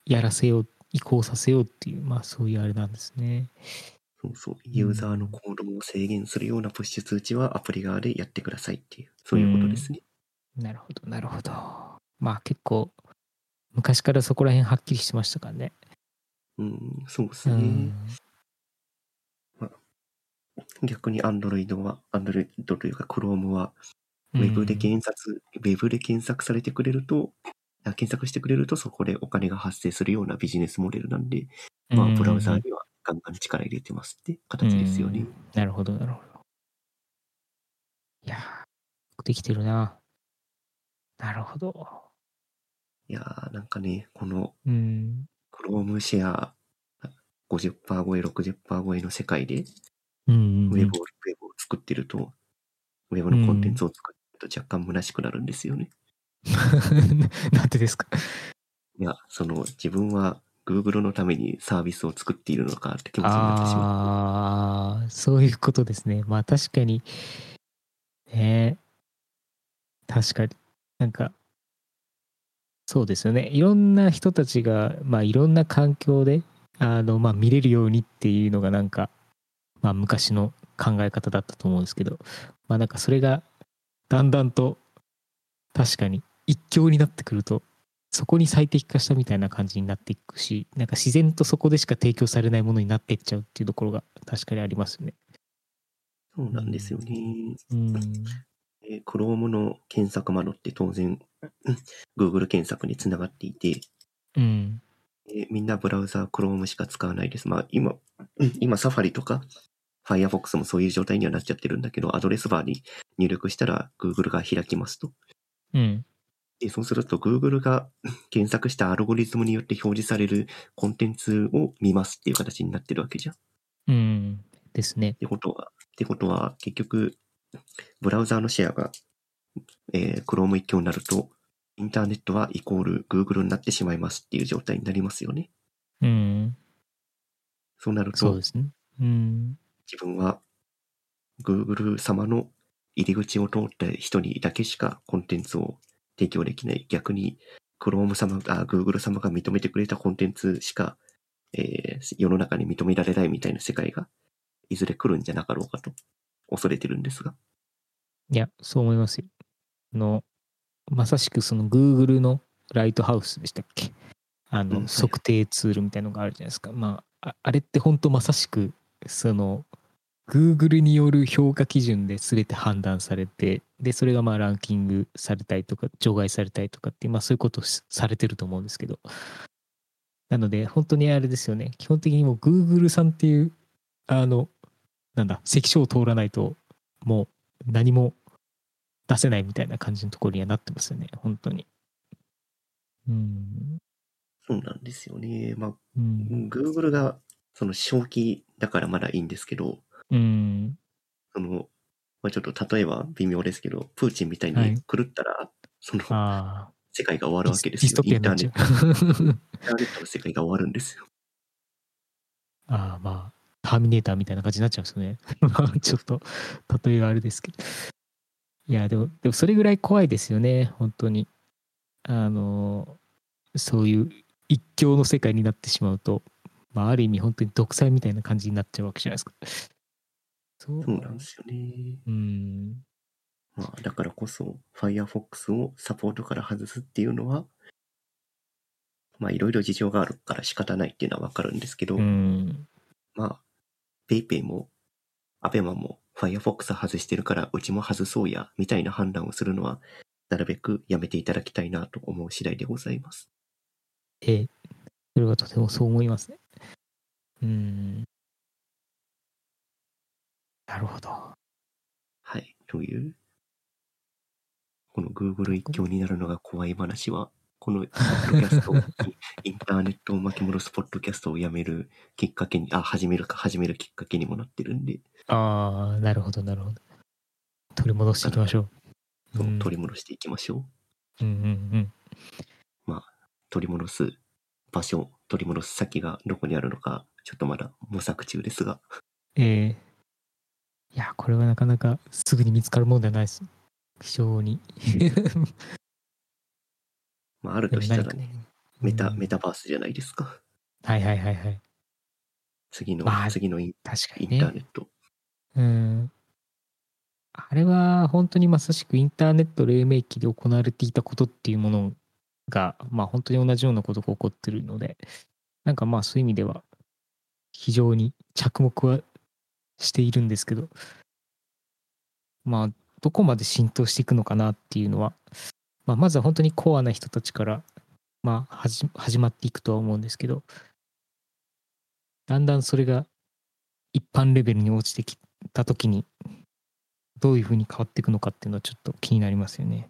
やらせよう、移行させようっていう、まあそういうあれなんですね。そうそう。ユーザーの行動を制限するようなプッシュ通知はアプリ側でやってくださいっていう、そういうことですね。なるほど、なるほど。まあ結構、昔からそこら辺はっきりしてましたからね。うん、そうですね。うん。逆に Android は、Android というか Chrome は、ウェブで検索、ウェブで検索されてくれると、あ検索してくれるとそこでお金が発生するようなビジネスモデルなんで、まあブラウザーにはガンガン力入れてますって形ですよね。うんなるほど、なるほど。いやーってきてるな。なるほど。いやーなんかね、このうん。Chrome シェア50%超え、60%超えの世界で、うんうん、うんウェブを、ウェブを作ってると、ウェブのコンテンツを作ると若干虚しくなるんですよね。なんでですか？いや、その自分は Google のためにサービスを作っているのかって気持ちになってしまう。ああ、そういうことですね。まあ確かに、ね確かに。なんか、そうですよね。いろんな人たちが、まあいろんな環境で、あの、まあ見れるようにっていうのがなんか、まあ昔の考え方だったと思うんですけど、まあなんかそれがだんだんと確かに一強になってくると、そこに最適化したみたいな感じになっていくし、なんか自然とそこでしか提供されないものになっていっちゃうっていうところが確かにありますよね。そうなんですよね。うん。えー Chrome の検索窓って当然、うん Google 検索につながっていて、うん。えーみんなブラウザー Chrome しか使わないです。まあ今、うん今 Safari とか Firefox もそういう状態にはなっちゃってるんだけど、アドレスバーに入力したら Google が開きますと。うん。でそうすると Google が検索したアルゴリズムによって表示されるコンテンツを見ますっていう形になってるわけじゃん。っうん。ですね。てことは、ってことは結局、ブラウザーのシェアが、えー Chrome 一強になると、インターネットはイコール Google になってしまいますっていう状態になりますよね。うん。そうなるとそうで、すね。うん。自分は Google 様の入り口を通った人にだけしかコンテンツを提供できない。逆に Chrome 様が、あ Google 様が認めてくれたコンテンツしか、えー世の中に認められないみたいな世界がいずれ来るんじゃなかろうかと恐れてるんですが。いや、そう思いますよ。あの、まさしくその Google のライトハウスでしたっけ？あの、測定ツールみたいのがあるじゃないですか。まあ、ああれって本当まさしく、その、Google による評価基準で全て判断されて、で、それがまあランキングされたりとか、除外されたりとかってまあそういうことをしされてると思うんですけど。なので、本当にあれですよね。基本的にもう Google さんっていう、あの、なんだ、関所を通らないと、もう何も出せないみたいな感じのところにはなってますよね、本当に。うん。そうなんですよね。まあ、うん。Google がその正気だからまだいいんですけど、うん。その、まあ、ちょっと例えば微妙ですけど、プーチンみたいはいに狂ったら、そのああ。世界が終わるわけですよインターネッうト。インターネットの世界が終わるんですよ。ああ、まあ、ターミネーターみたいな感じになっちゃうんですよね。ま あちょっと、例えがあれですけど。いや、でも、でもそれぐらい怖いですよね、本当に。あの、そういう一強の世界になってしまうと、まあ、ある意味本当に独裁みたいな感じになっちゃうわけじゃないですか。そうそうなんですよね。うん。まあ、だからこそ、Firefox をサポートから外すっていうのは、まあ、いろいろ事情があるから仕方ないっていうのはわかるんですけど、うん。まあ、PayPay も、ABEMA も Firefox 外してるから、うちも外そうや、みたいな判断をするのは、なるべくやめていただきたいなと思う次第でございます。ええ、それはとてもそう思いますね。うん。なるほど。はい。という、この Google 一強になるのが怖い話は、このポッドキャスト、インターネットを巻き戻すポッドキャストをやめるきっかけに、あ、始めるか、始めるきっかけにもなってるんで、ああ、なるほど、なるほど。取り戻していきましょう。取り戻していきましょう。うんうんうん。取り戻す場所、取り戻す先がどこにあるのか、ちょっとまだ模索中ですが、ええいや、これはなかなかすぐに見つかるもんではないです。非常に。まあ、あるとしたらね、メタ、うんメタバースじゃないですか。はいはいはいはい。次の、まあ次のイン確かインター。ネット。うん。あれは本当にまさしくインターネット黎明期で行われていたことっていうものが、まあ本当に同じようなことが起こってるので、なんかまあそういう意味では非常に着目はしているんですけど、まあどこまで浸透していくのかなっていうのは、まあまずは本当にコアな人たちから、まあ始始まっていくとは思うんですけど、だんだんそれが一般レベルに落ちてきた時にどういうふうに変わっていくのかっていうのはちょっと気になりますよね。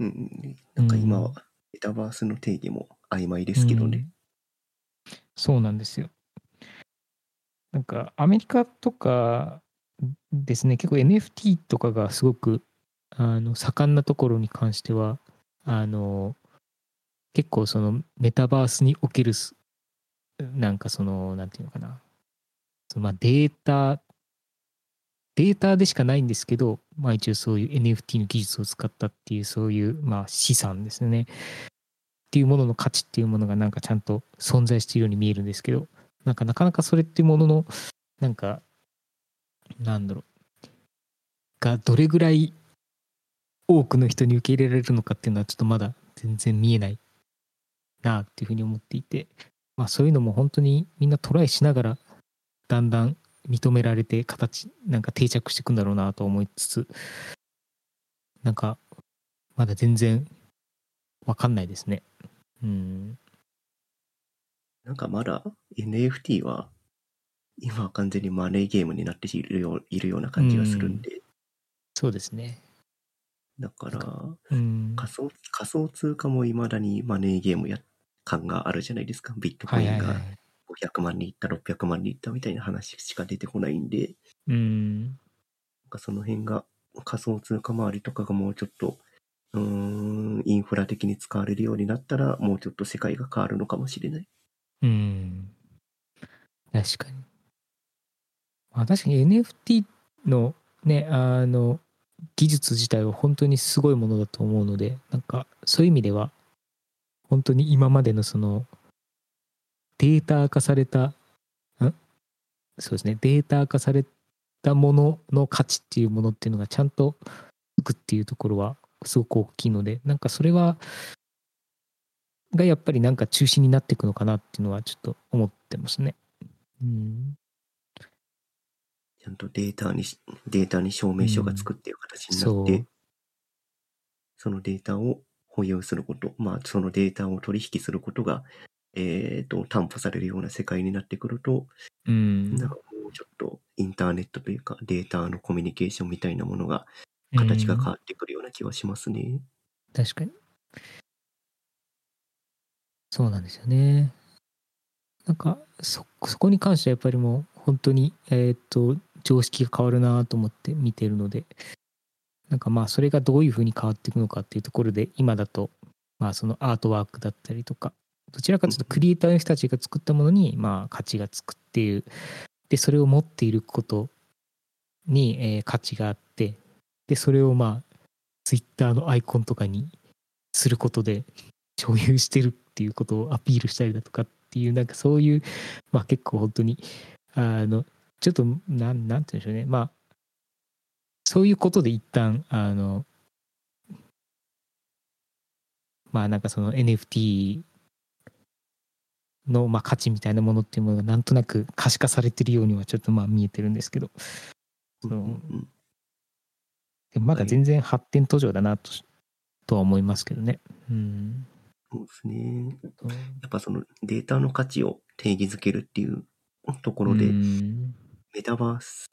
うん。なんか今は、メタバースの定義も曖昧ですけどね。うんそうなんですよ。なんかアメリカとかですね結構 NFT とかがすごくあの盛んなところに関してはあの結構そのメタバースにおけるなんかそのなんていうのかな。そのまあデータデータでしかないんですけど、まあ、一応そういう NFT の技術を使ったっていうそういうまあ資産ですね。っていうものの価値っていうものがなんかちゃんと存在しているように見えるんですけどなんかなかなかそれっていうもののなんかなんだろう。がどれぐらい多くの人に受け入れられるのかっていうのはちょっとまだ全然見えないなっていうふうに思っていてまあそういうのも本当にみんなトライしながらだんだん認められて形なんか定着していくんだろうなと思いつつなんかまだ全然わかんないですね。うん。なんかまだ NFT は今は完全にマネーゲームになっているよういるような感じがするんで、そうですねだからうん。仮想仮想通貨もいまだにマネーゲームや感があるじゃないですか。ビットコインが500万にいった600万にいったみたいな話しか出てこないんで。うん。なんかその辺が仮想通貨周りとかがもうちょっとうーんインフラ的に使われるようになったらもうちょっと世界が変わるのかもしれない。うん。確かに。まあ確かに NFT のねあの技術自体は本当にすごいものだと思うのでなんかそういう意味では本当に今までのそのデータ化されたん？そうですね。データ化されたものの価値っていうものっていうのがちゃんとつくっていうところはすごく大きいのでなんかそれはがやっぱりなんか中心になっていくのかなっていうのはちょっと思ってますね。うん、ちゃんとデータにし、データに証明書がつくっていう形になって、うんそうそのデータを保有すること、まあ、そのデータを取引することが、えっ、と、担保されるような世界になってくると、うんなんかもうちょっとインターネットというかデータのコミュニケーションみたいなものが、形が変わってくるような気はしますね。確かに。そうなんですよね。なんかそそこに関してはやっぱりもう本当にえっ、と常識が変わるなと思って見てるのでなんかまあそれがどういうふうに変わっていくのかっていうところで今だとまあそのアートワークだったりとかどちらかというとクリエイターの人たちが作ったものにまあ価値がつくっていうでそれを持っていることに、えー価値があってでそれをまあツイッターのアイコンとかにすることで所有してるっていうことをアピールしたりだとかっていうなんかそういうまあ結構本当にあのちょっとなんなんて言うんでしょうねまあそういうことで一旦あのまあなんかその NFT のまあ価値みたいなものっていうものがなんとなく可視化されてるようにはちょっとまあ見えてるんですけどそううんうんでもまだ全然発展途上だなととは思いますけどね。うん。そうですね。やっぱそのデータの価値を定義づけるっていうところで、うんメタバース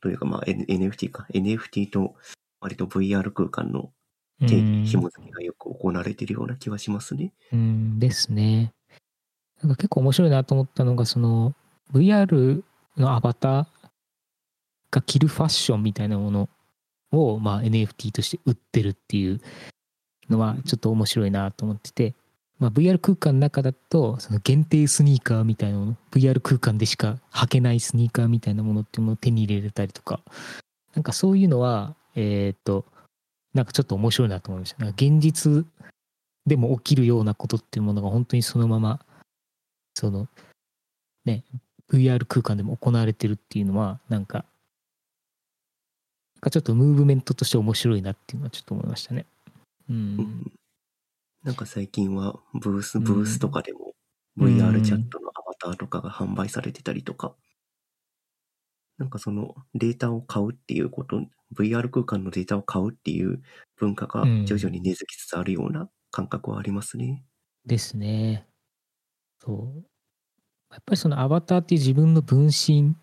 というか、まあ、N- NFT か。NFT と割と VR 空間の定義、紐付けがよく行われているような気はしますね。うんですね。なんか結構面白いなと思ったのがその VR のアバターが着るファッションみたいなものを、まあ、NFT として売ってるっていうのはちょっと面白いなと思ってて、まあ、VR 空間の中だとその限定スニーカーみたいなもの VR 空間でしか履けないスニーカーみたいなものっていうのを手に入れれたりとかなんかそういうのはえっとなんかちょっと面白いなと思いました。なんか現実でも起きるようなことっていうものが本当にそのままそのね VR 空間でも行われてるっていうのはなんかなんかちょっとムーブメントとして面白いなっていうのはちょっと思いましたね。うんなんか最近はブース、うんブースとかでもうん VR チャットのアバターとかが販売されてたりとか、なんかそのデータを買うっていうこと、VR 空間のデータを買うっていう文化がうん徐々に根付きつつあるような感覚はありますね。ですね。そう。やっぱりそのアバターっていう自分の分身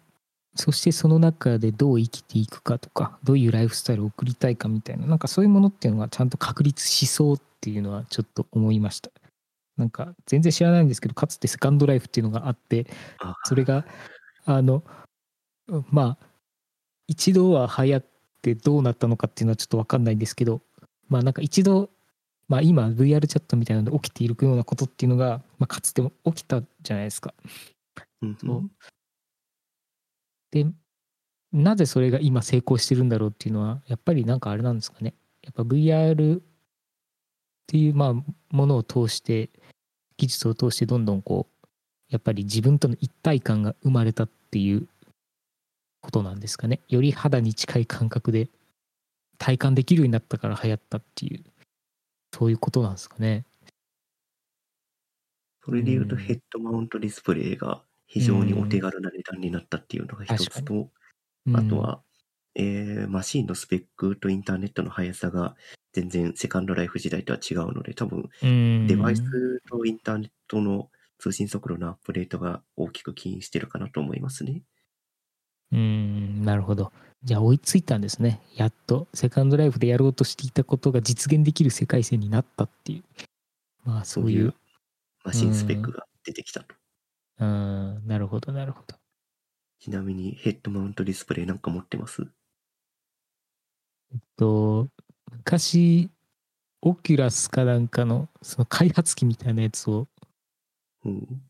そしてその中でどう生きていくかとかどういうライフスタイルを送りたいかみたいななんかそういうものっていうのがちゃんと確立しそうっていうのはちょっと思いました。なんか全然知らないんですけどかつてセカンドライフっていうのがあってあそれがあのまあ一度は流行ってどうなったのかっていうのはちょっと分かんないんですけどまあなんか一度まあ今 VR チャットみたいなので起きているようなことっていうのが、まあ、かつても起きたじゃないですか。うん。そうでなぜそれが今成功してるんだろうっていうのはやっぱりなんかあれなんですかね。やっぱ VR っていうまあものを通して技術を通してどんどんこうやっぱり自分との一体感が生まれたっていうことなんですかね。より肌に近い感覚で体感できるようになったから流行ったっていうそういうことなんですかね。それで言うとヘッドマウントディスプレイが非常にお手軽な値段になったっていうのが一つと、うんあとは、えーマシンのスペックとインターネットの速さが全然セカンドライフ時代とは違うので、多分うんデバイスとインターネットの通信速度のアップデートが大きく起因してるかなと思いますね。うーんなるほど。じゃあ追いついたんですね。やっとセカンドライフでやろうとしていたことが実現できる世界線になったっていう。まあそういう。マシンスペックが出てきたと。うーんなるほどなるほど。ちなみにヘッドマウントディスプレイなんか持ってます？と昔オキュラスかなんかのその開発機みたいなやつをうん。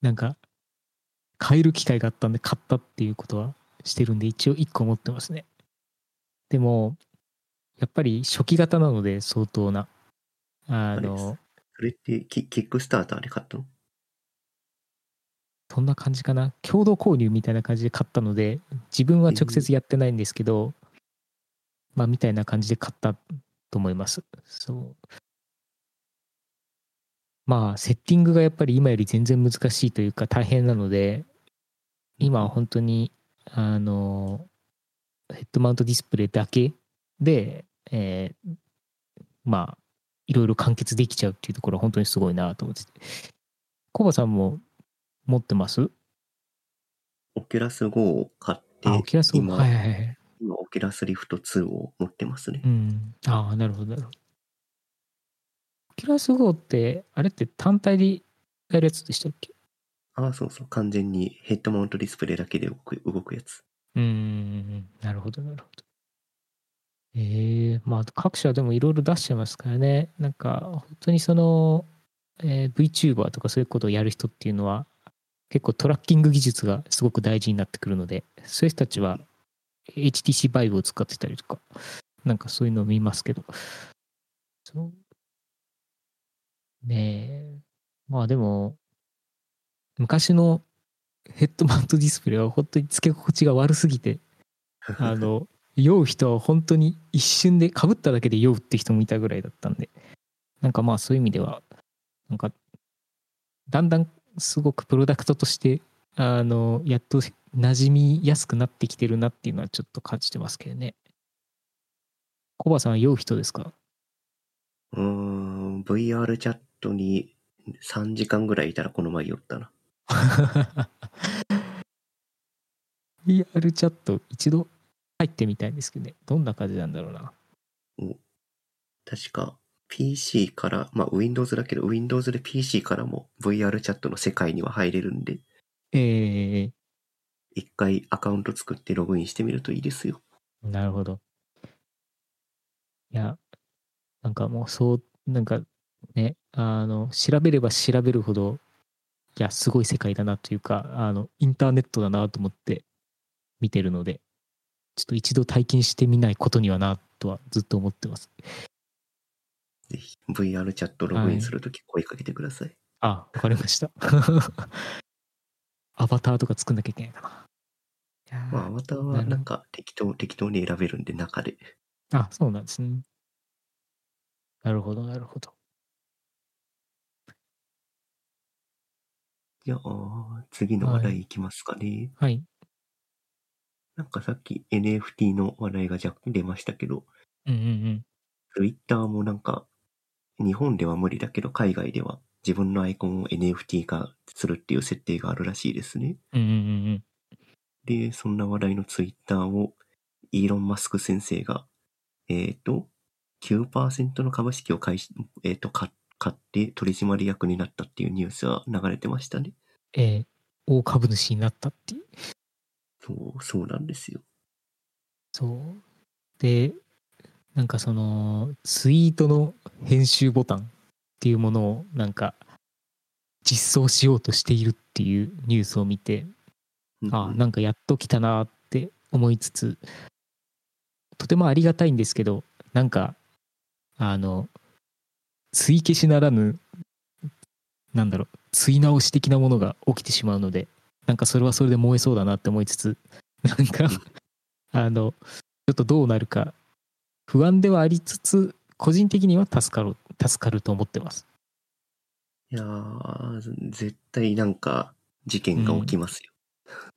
なんか買える機会があったんで買ったっていうことはしてるんで一応1個持ってますね。でもやっぱり初期型なので相当なああれそれってキキックスターターで買ったの？そんな感じかな？共同購入みたいな感じで買ったので自分は直接やってないんですけど、まあみたいな感じで買ったと思います。そう。まあセッティングがやっぱり今より全然難しいというか大変なので今は本当にあのヘッドマウントディスプレイだけで、えーまあいろいろ完結できちゃうっていうところは本当にすごいなと思ってて。コバさんも持ってます？オキュラス GO を買って、あ、オキュラス GO 今、はいはいはい。今オキュラスリフト2を持ってますねう。ん。ああ、なるほど、なるほど。オキュラス GO って、あれって単体でやるやつでしたっけ？ああ、そうそう。完全にヘッドマウントディスプレイだけで動く動くやつ。うーん、なるほど、なるほど。ええまあ、各社でもいろいろ出してますからね。なんか、本当にその、えー VTuber とかそういうことをやる人っていうのは、結構トラッキング技術がすごく大事になってくるので、そういう人たちは HTC Vive を使ってたりとか、なんかそういうのを見ますけど、そう。ねえ。まあでも、昔のヘッドマウントディスプレイは本当に付け心地が悪すぎて、あの、酔う人は本当に一瞬で、かぶっただけで酔うって人もいたぐらいだったんで、なんかまあそういう意味では、なんか、だんだんすごくプロダクトとして、あの、やっと馴染みやすくなってきてるなっていうのはちょっと感じてますけどね。コバさんは酔う人ですか？うーん、VR チャットに3時間ぐらいいたらこの前酔ったな。VR チャット一度入ってみたいんですけどね。どんな感じなんだろうな。確か PC から、まあ Windows だけど Windows で PC からも VR チャットの世界には入れるんで、え一回アカウント作ってログインしてみるといいですよ。ー、なるほど。いや、なんかもうそう、なんかね、あの、調べれば調べるほど、いや、すごい世界だなというか、あの、インターネットだなと思って見てるので、ちょっと一度体験してみないことにはな、とはずっと思ってます。ぜひ VR チャットログインするとき声かけてください。あ、わかりました。アバターとか作んなきゃいけないかな。まあアバターはなんか適当、適当に選べるんで中で。あ、そうなんですね。なるほど、なるほど。じゃあ、次の話題いきますかね。はい。なんかさっき NFT の話題が若干出ましたけど、うんうんうん。Twitter もなんか、日本では無理だけど海外では自分のアイコンを NFT 化するっていう設定があるらしいですね。うんうんうんうん。で、そんな話題のツイッターをイーロン・マスク先生が、えっ、と、9%の株式を買いし、えっ、と、買買って取締役になったっていうニュースが流れてましたね。えー大株主になったっていう？そう、そうなんですよ。そう。で、なんかその、ツイートの編集ボタンっていうものをなんか実装しようとしているっていうニュースを見て、あなんかやっと来たなって思いつつ、とてもありがたいんですけど、なんか、あの、追消しならぬ、なんだろう、追直し的なものが起きてしまうので、なんかそれはそれで燃えそうだなって思いつつ、なんか、あの、ちょっとどうなるか、不安ではありつつ、個人的には助かる、助かると思ってます。いやー、絶対なんか事件が起きますよ。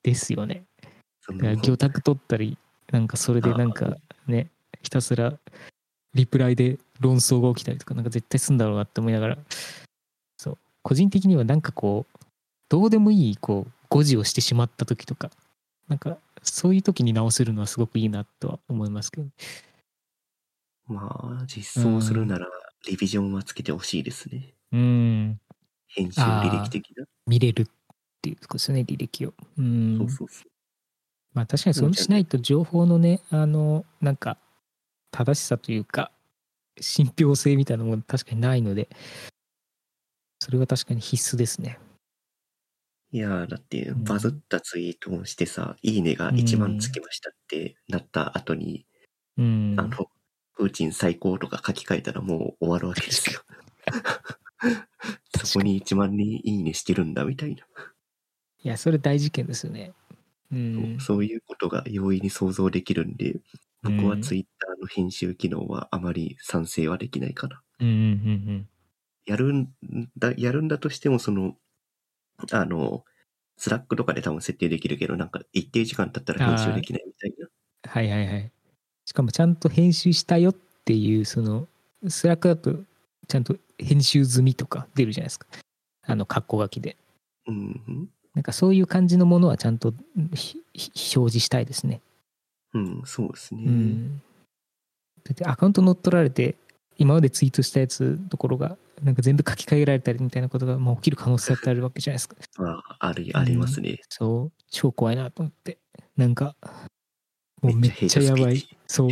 ですよね。魚拓取ったり、なんかそれでなんかね、ひたすらリプライで論争が起きたりとか、なんか絶対すんだろうなって思いながら、そう、個人的にはなんかこう、どうでもいい、こう、誤字をしてしまった時とか、なんかそういう時に直せるのはすごくいいなとは思いますけど、まあ、実装するなら、リビジョンはつけてほしいですね。うん、編集履歴的な。見れるっていうとこですよね、履歴を。うん。そうそうそう。まあ確かにそうしないと情報のね、あの、なんか、正しさというか、信憑性みたいなもの確かにないので、それは確かに必須ですね。いやー、だって、んバズったツイートをしてさ、いいねが1万つきましたってなった後に、うん。あの、プーチン最高とか書き換えたらもう終わるわけですよ。そこに1万人いいねしてるんだみたいな、いや、それ大事件ですよね。うん。そういうことが容易に想像できるんで、僕はうんツイッターの編集機能はあまり賛成はできないかな。うんうんうんやるんだ、やるんだとしても、その、あの、スラックとかで多分設定できるけど、なんか一定時間経ったら編集できないみたいな。はいはいはい。しかもちゃんと編集したよっていう、その、スラックだと、ちゃんと編集済みとか出るじゃないですか。あの、括弧書きで。うん、なんかそういう感じのものはちゃんと表示したいですね。うん、そうですね。うん。だってアカウント乗っ取られて、今までツイートしたやつところが、なんか全部書き換えられたりみたいなことがもう起きる可能性ってあるわけじゃないですか。まあ、ある、ありますね。そう、超怖いなと思って。なんか、もうめっちゃやばい。そう。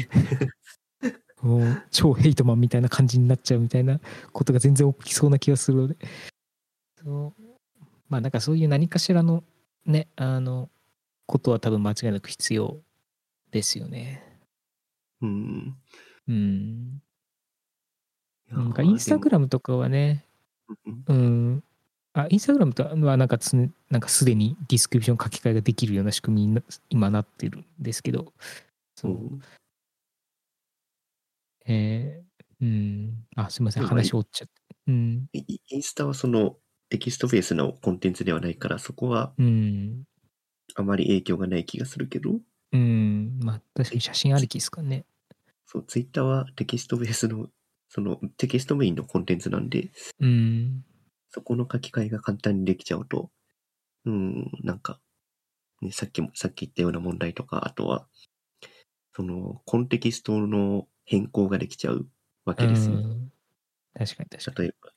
もう超ヘイトマンみたいな感じになっちゃうみたいなことが全然起きそうな気がするので。そう。まあなんかそういう何かしらのね、あの、ことは多分間違いなく必要ですよね。うん。うん。なんかインスタグラムとかはね、うんうん。あ、インスタグラムとはなんかつねなんかすでにディスクリプション書き換えができるような仕組みにな今なってるんですけど、そうう。んえー、うん。あ、すみません。話折っちゃって。うん。イインスタはそのテキストベースのコンテンツではないから、そこはうん。あまり影響がない気がするけど、うん。まあ、確かに写真ありきですかね。そう、ツイッターはテキストベースの、そのテキストメインのコンテンツなんで、うん。そこの書き換えが簡単にできちゃうと、うん、なんか、ね、さっきも、さっき言ったような問題とか、あとは、その、コンテキストの変更ができちゃうわけですよ。うん確かに確か例えば、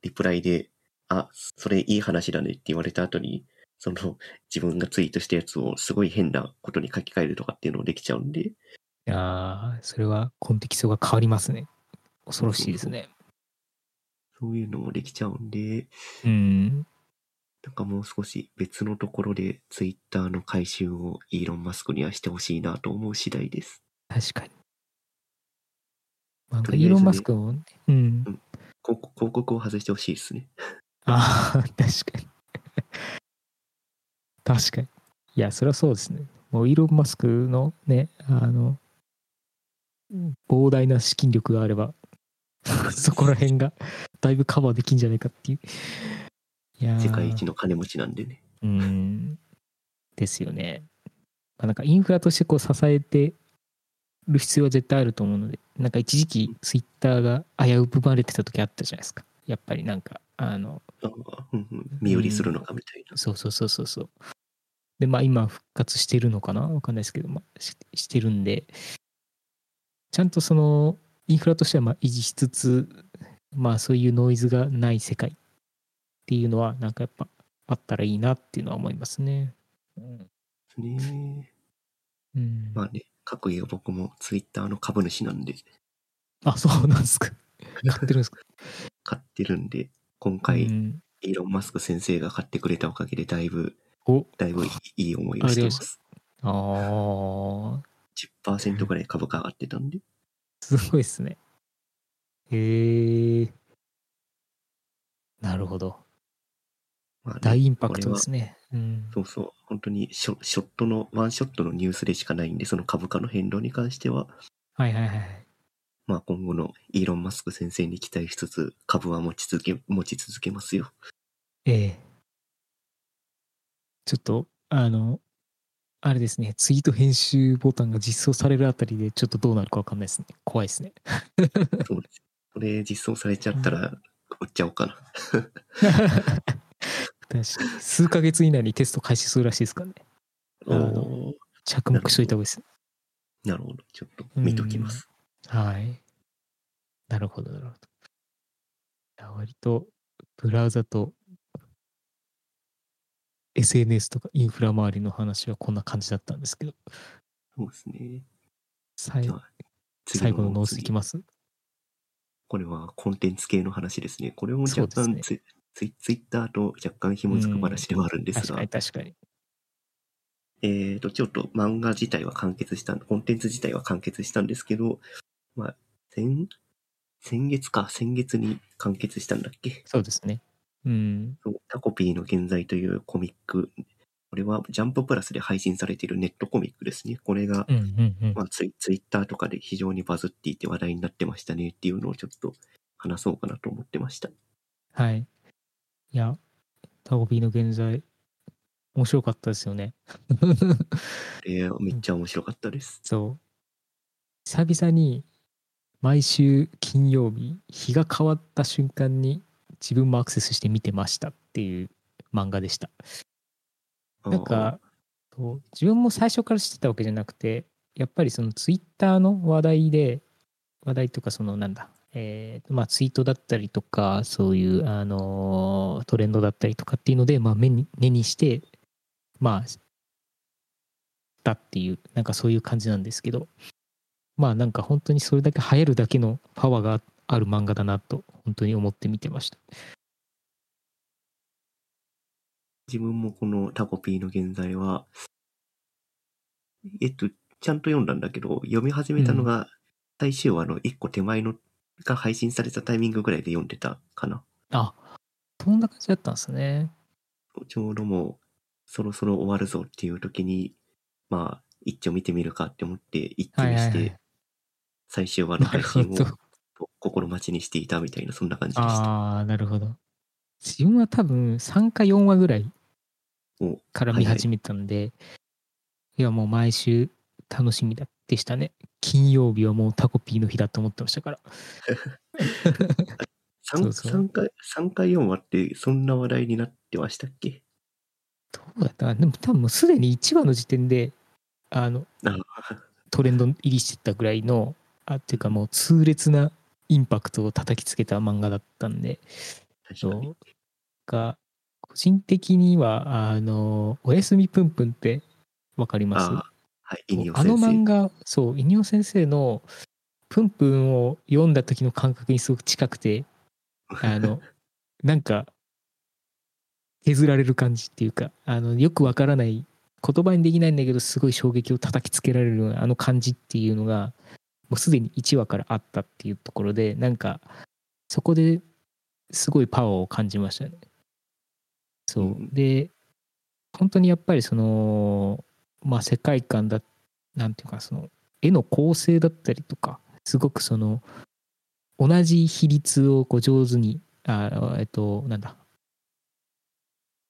リプライで、あ、それいい話だねって言われた後に、その、自分がツイートしたやつをすごい変なことに書き換えるとかっていうのをできちゃうんで、に。いやーそれはコンテキストが変わりますね。恐ろしいですね。そういうのもできちゃうんで、うん。なんかもう少し別のところでツイッターの回収をイーロン・マスクにはしてほしいなと思う次第です。確かに。なんかイーロン・マスクもね、うん。広告広告を外してほしいですね。ああ、確かに。確かに。いや、それはそうですね。もうイーロン・マスクのね、あの、膨大な資金力があれば、そこら辺がだいぶカバーできんじゃないかっていう。いやー世界一の金持ちなんでね。うん。ですよね。まあ、なんかインフラとしてこう支えてる必要は絶対あると思うので、なんか一時期ツイッターが危うぶまれてた時あったじゃないですか。やっぱりなんか、あの、身売りするのかみたいな。そうそうそうそうそう。で、まあ今復活してるのかな？わかんないですけど、まあししてるんで、ちゃんとそのインフラとしてはまあ維持しつつ、まあそういうノイズがない世界っていうのはなんかやっぱあったらいいなっていうのは思いますね。うん。ねうん、まあね、各言う僕もツイッターの株主なんで、あ、そうなんですか。買ってるんですか。買ってるんで、今う回、ん、イーロン・マスク先生が買ってくれたおかげで、だいぶ、おだいぶいい思いをしてます。ああ、10%ぐらい株価上がってたんで。すごいですね。へえ。なるほど。まあね大インパクトですね。うん。そうそう。本当にショショットの、ワンショットのニュースでしかないんで、その株価の変動に関しては、はいはいはい。まあ今後のイーロン・マスク先生に期待しつつ、株は持ち続け、持ち続けますよ。ええ。ちょっと、あの、あれですね、ツイート編集ボタンが実装されるあたりで、ちょっとどうなるかわかんないですね。怖いですね。そうです。これ実装されちゃったら、売っちゃおうかな。確かに。数ヶ月以内にテスト開始するらしいですからね。おあの着目しといた方がいいです。なるほど。ちょっと見ときます。はい。なるほど、なるほど。割と、ブラウザと SNS とかインフラ周りの話はこんな感じだったんですけど、そうですね。最じゃあ、次最後のノース次いきます？これはコンテンツ系の話ですね。これも若干ですツイ,、ツイッターと若干紐づく話ではあるんですが、確かに確かに。えーと、ちょっと漫画自体は完結した、コンテンツ自体は完結したんですけど、まあ、先、先月か、先月に完結したんだっけ？そうですね。うん。そうタコピーの現在というコミック。これはジャンププラスで配信されているネットコミックですね。これが。まあツイ、ツイッターとかで非常にバズっていて話題になってましたねっていうのをちょっと話そうかなと思ってました。はい。いや、タゴピーの現在、面白かったですよね。こ れめっちゃ面白かったです。そう。久々に毎週金曜日、日が変わった瞬間に自分もアクセスして見てましたっていう漫画でした。なんか、そう自分も最初から知ってたわけじゃなくて、やっぱりそのツイッターの話題で、話題とかそのなんだ、えーまあツイートだったりとか、そういう、あのートレンドだったりとかっていうので、まあ目に、目にして、まあ、だっていう、なんかそういう感じなんですけど、まあなんか本当にそれだけ流行るだけのパワーがある漫画だなと、本当に思って見てました。自分もこのタコピーの現在は、えっと、ちゃんと読んだんだけど、読み始めたのが、最終話の一個手前のが配信されたタイミングぐらいで読んでたかな。あ、そんな感じだったんですね。ちょうどもう、そろそろ終わるぞっていう時に、まあ、一丁見てみるかって思って、一気にして、はいはいはい最終話の配信。を心待ちにしていたみたいな、そんな感じでした。ああ、なるほど。自分は多分3か4話ぐらいおから見始めたんで、いやもう毎週楽しみだでしたね。金曜日はもうタコピーの日だと思ってましたから。そ 3, うそう。三回、三回4話ってそんな話題になってましたっけ？どうだったでも多分もうすでに1話の時点で、あの、あトレンド入りしてたぐらいの、あっていうかもう痛烈なインパクトを叩きつけた漫画だったんで、確か個人的には、あの、おやすみぷんぷんってわかります？あはい、あの。漫画、そう、イニオ先生のプンプンを読んだ時の感覚にすごく近くて、あの、なんか、削られる感じっていうか、あの、よくわからない、言葉にできないんだけど、すごい衝撃を叩きつけられるような、あの感じっていうのが、もうすでに1話からあったっていうところで、なんか、そこですごいパワーを感じましたね。そうう。んで、本当にやっぱりその、まあ世界観だ、なんていうか、その、絵の構成だったりとか、すごくその、同じ比率をこう上手に、あえっと、なんだ、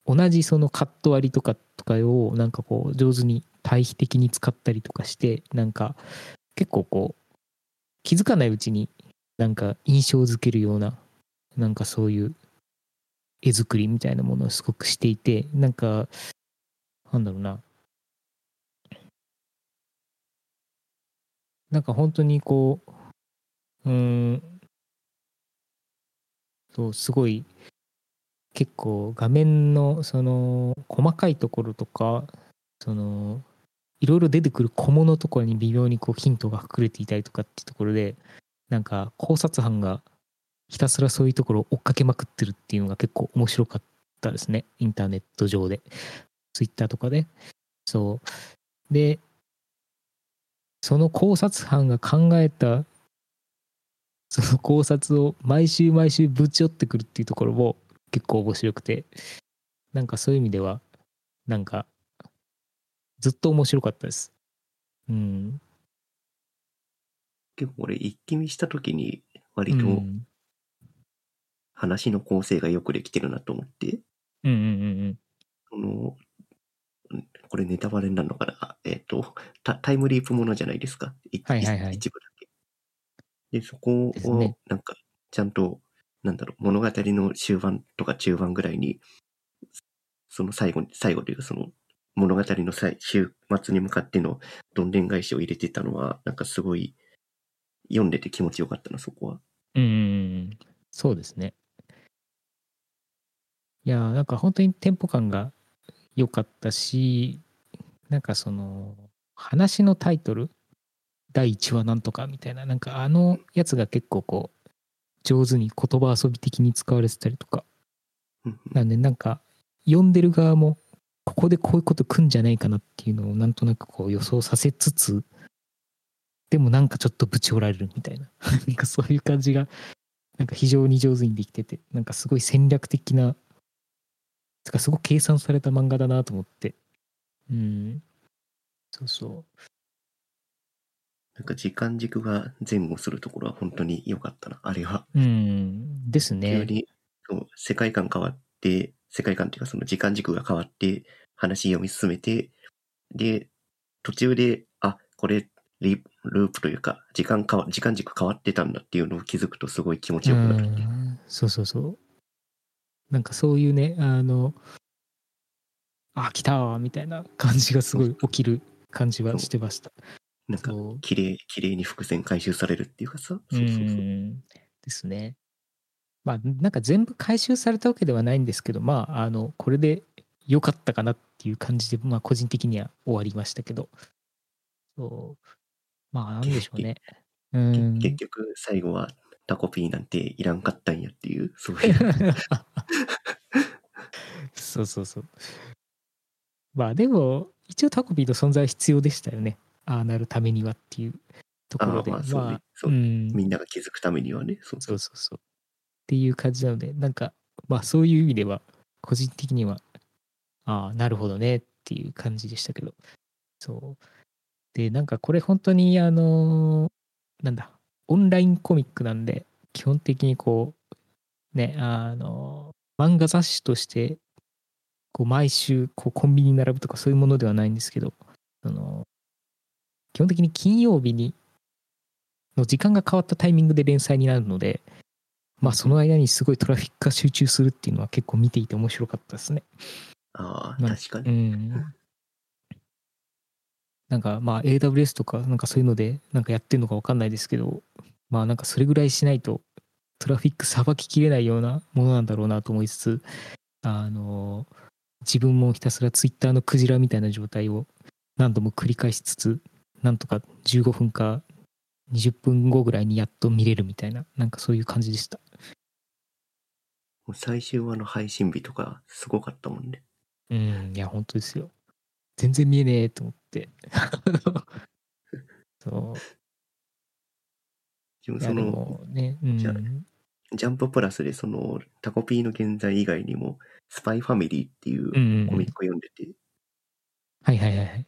同じそのカット割りとかとかをなんかこう上手に対比的に使ったりとかしてなんか結構こう気づかないうちになんか印象づけるようななんかそういう絵作りみたいなものをすごくしていてなんかなんだろうな。なんか本当にこう、うん、そう、すごい、結構画面のその細かいところとか、その、いろいろ出てくる小物とかに微妙にこうヒントが隠れていたりとかっていうところで、なんか考察班がひたすらそういうところを追っかけまくってるっていうのが結構面白かったですね。インターネット上で。ツイッターとかで。そう。で、その考察班が考えた、その考察を毎週毎週ぶち寄ってくるっていうところも結構面白くて、なんかそういう意味では、なんか、ずっと面白かったです。うん。結構俺一気見した時に割とうん話の構成がよくできてるなと思って、うんうんうんその、うんこれネタバレになるのかな？えっ、とタ、タイムリープものじゃないですか？いはいはいはい一部だけ。で、そこをなんか、ちゃんと、なんだろう、物語の終盤とか中盤ぐらいに、その最後に、最後というかその、物語の最終末に向かってのどんでん返しを入れてたのは、なんかすごい、読んでて気持ちよかったな、そこは。うん。そうですね。いやー、なんか本当にテンポ感が良かったし、なんかその、話のタイトル、第1話なんとかみたいな、なんかあのやつが結構こう、上手に言葉遊び的に使われてたりとか、うん。なんでなんか、読んでる側も、ここでこういうこと来んじゃないかなっていうのをなんとなくこう予想させつつ、でもなんかちょっとぶち折られるみたいな、なんかそういう感じが、なんか非常に上手にできてて、なんかすごい戦略的な、つかすごく計算された漫画だなと思って。うん。そうそなんか時間軸が前後するところは本当に良かったな。あれは、う。うん。です急ね。にそう世界観変わって、世界観っていうかその時間軸が変わって、話読み進めて、で、途中で、あ、これリ、ループというか、時間変わ、時間軸変わってたんだっていうのを気づくとすごい気持ちよくなるってそうそうそう。なんかそういうね、あの、あ、来たわ、みたいな感じがすごい起きる感じはしてました。なんか綺麗、綺麗に伏線回収されるっていうかさ。うそうそうそう。んですね。まあ、なんか全部回収されたわけではないんですけど、まあ、あの、これで良かったかなっていう感じで、まあ、個人的には終わりましたけど。そう。まあ、なんでしょうね。うん。結局、最後はタコピーなんていらんかったんやっていう、そういう。そうそうそう。まあでも、一応タコピーの存在は必要でしたよね。ああなるためにはっていうところで。まあそうねそううん。みんなが気づくためにはね。そうそうそうそう。っていう感じなので、なんか、まあそういう意味では、個人的には、ああ、なるほどねっていう感じでしたけど。そう。で、なんかこれ本当に、あのーなんだ、オンラインコミックなんで、基本的にこう、ね、あのー漫画雑誌として、こう毎週こうコンビニに並ぶとかそういうものではないんですけど、その基本的に金曜日にの時間が変わったタイミングで連載になるので、まあその間にすごいトラフィックが集中するっていうのは結構見ていて面白かったですね。ああ、確かに。ん。なんかまあ AWS とかなんかそういうのでなんかやってるのかわかんないですけど、まあなんかそれぐらいしないとトラフィックさばききれないようなものなんだろうなと思いつつ、あの、自分もひたすら Twitter のクジラみたいな状態を何度も繰り返しつつ、なんとか15分か20分後ぐらいにやっと見れるみたいな、なんかそういう感じでした。最終話の配信日とかすごかったもんね。うん、いや、本当ですよ。全然見えねえと思って。そう。で自分その、もね、うん。じゃあジャンププラスでそのタコピーの現在以外にも、スパイファミリーっていうコミックを読んでて、はいはいはいはい。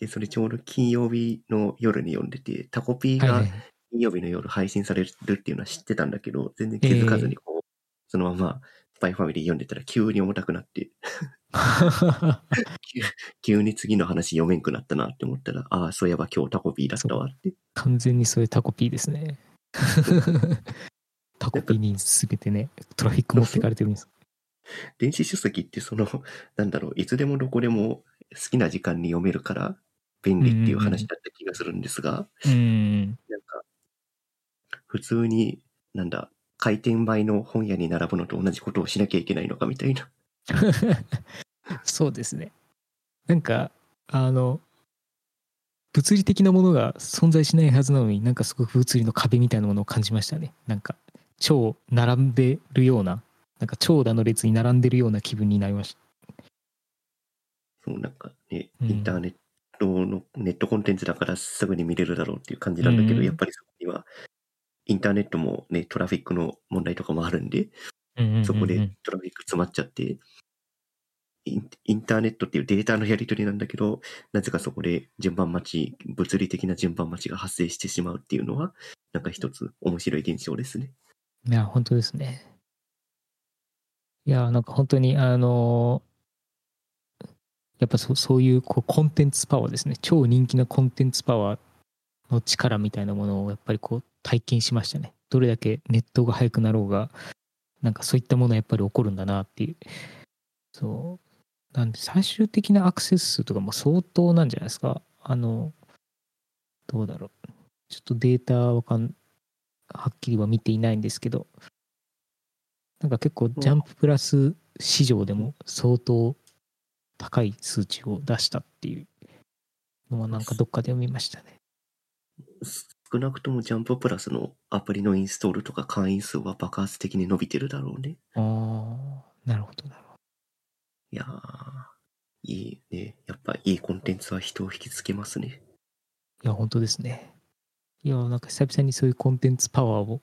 で、それちょうど金曜日の夜に読んでて、タコピーが金曜日の夜配信されるっていうのは知ってたんだけど、全然気づかずにこう、そのままスパイファミリー読んでたら急に重たくなって、急に次の話読めんくなったなって思ったら、ああ、そういえば今日タコピーだったわって。完全にそれタコピーですね。タコピーに全てね、トラフィック持ってかれてるんです。電子書籍ってその、なんだろう、いつでもどこでも好きな時間に読めるから便利っていう話だった気がするんですが、うん。なんか、普通に、なんだ、開店前の本屋に並ぶのと同じことをしなきゃいけないのかみたいな。そうですね。なんか、あの、物理的なものが存在しないはずなのになんかすごく物理の壁みたいなものを感じましたね。なんか、超並んでるような、なんか長蛇の列に並んでるような気分になりました。そう、なんかね、うんインターネットの、ネットコンテンツだからすぐに見れるだろうっていう感じなんだけど、うんやっぱりそこには、インターネットもね、トラフィックの問題とかもあるんで、そこでトラフィック詰まっちゃって、インターネットっていうデータのやり取りなんだけど、なぜかそこで順番待ち、物理的な順番待ちが発生してしまうっていうのは、なんか一つ面白い現象ですね。いや、本当ですね。いや、なんか本当に、あのやっぱそそういうこうコンテンツパワーですね。超人気なコンテンツパワーの力みたいなものをやっぱりこう体験しましたね。どれだけネットが速くなろうが、なんかそういったものはやっぱり起こるんだなっていう。そう。なんで最終的なアクセス数とかも相当なんじゃないですか。あの、どうだろう。ちょっとデータわかん、はっきりは見ていないんですけど、なんか結構ジャンププラス市場でも相当高い数値を出したっていうのはなんかどっかで読みましたね。少なくともジャンププラスのアプリのインストールとか会員数は爆発的に伸びてるだろうね。ああ、なるほどなるほいやー、いいね。やっぱいいコンテンツは人を引きつけますね。ど。いや、本当ですね。いや、なんか久々にそういうコンテンツパワーを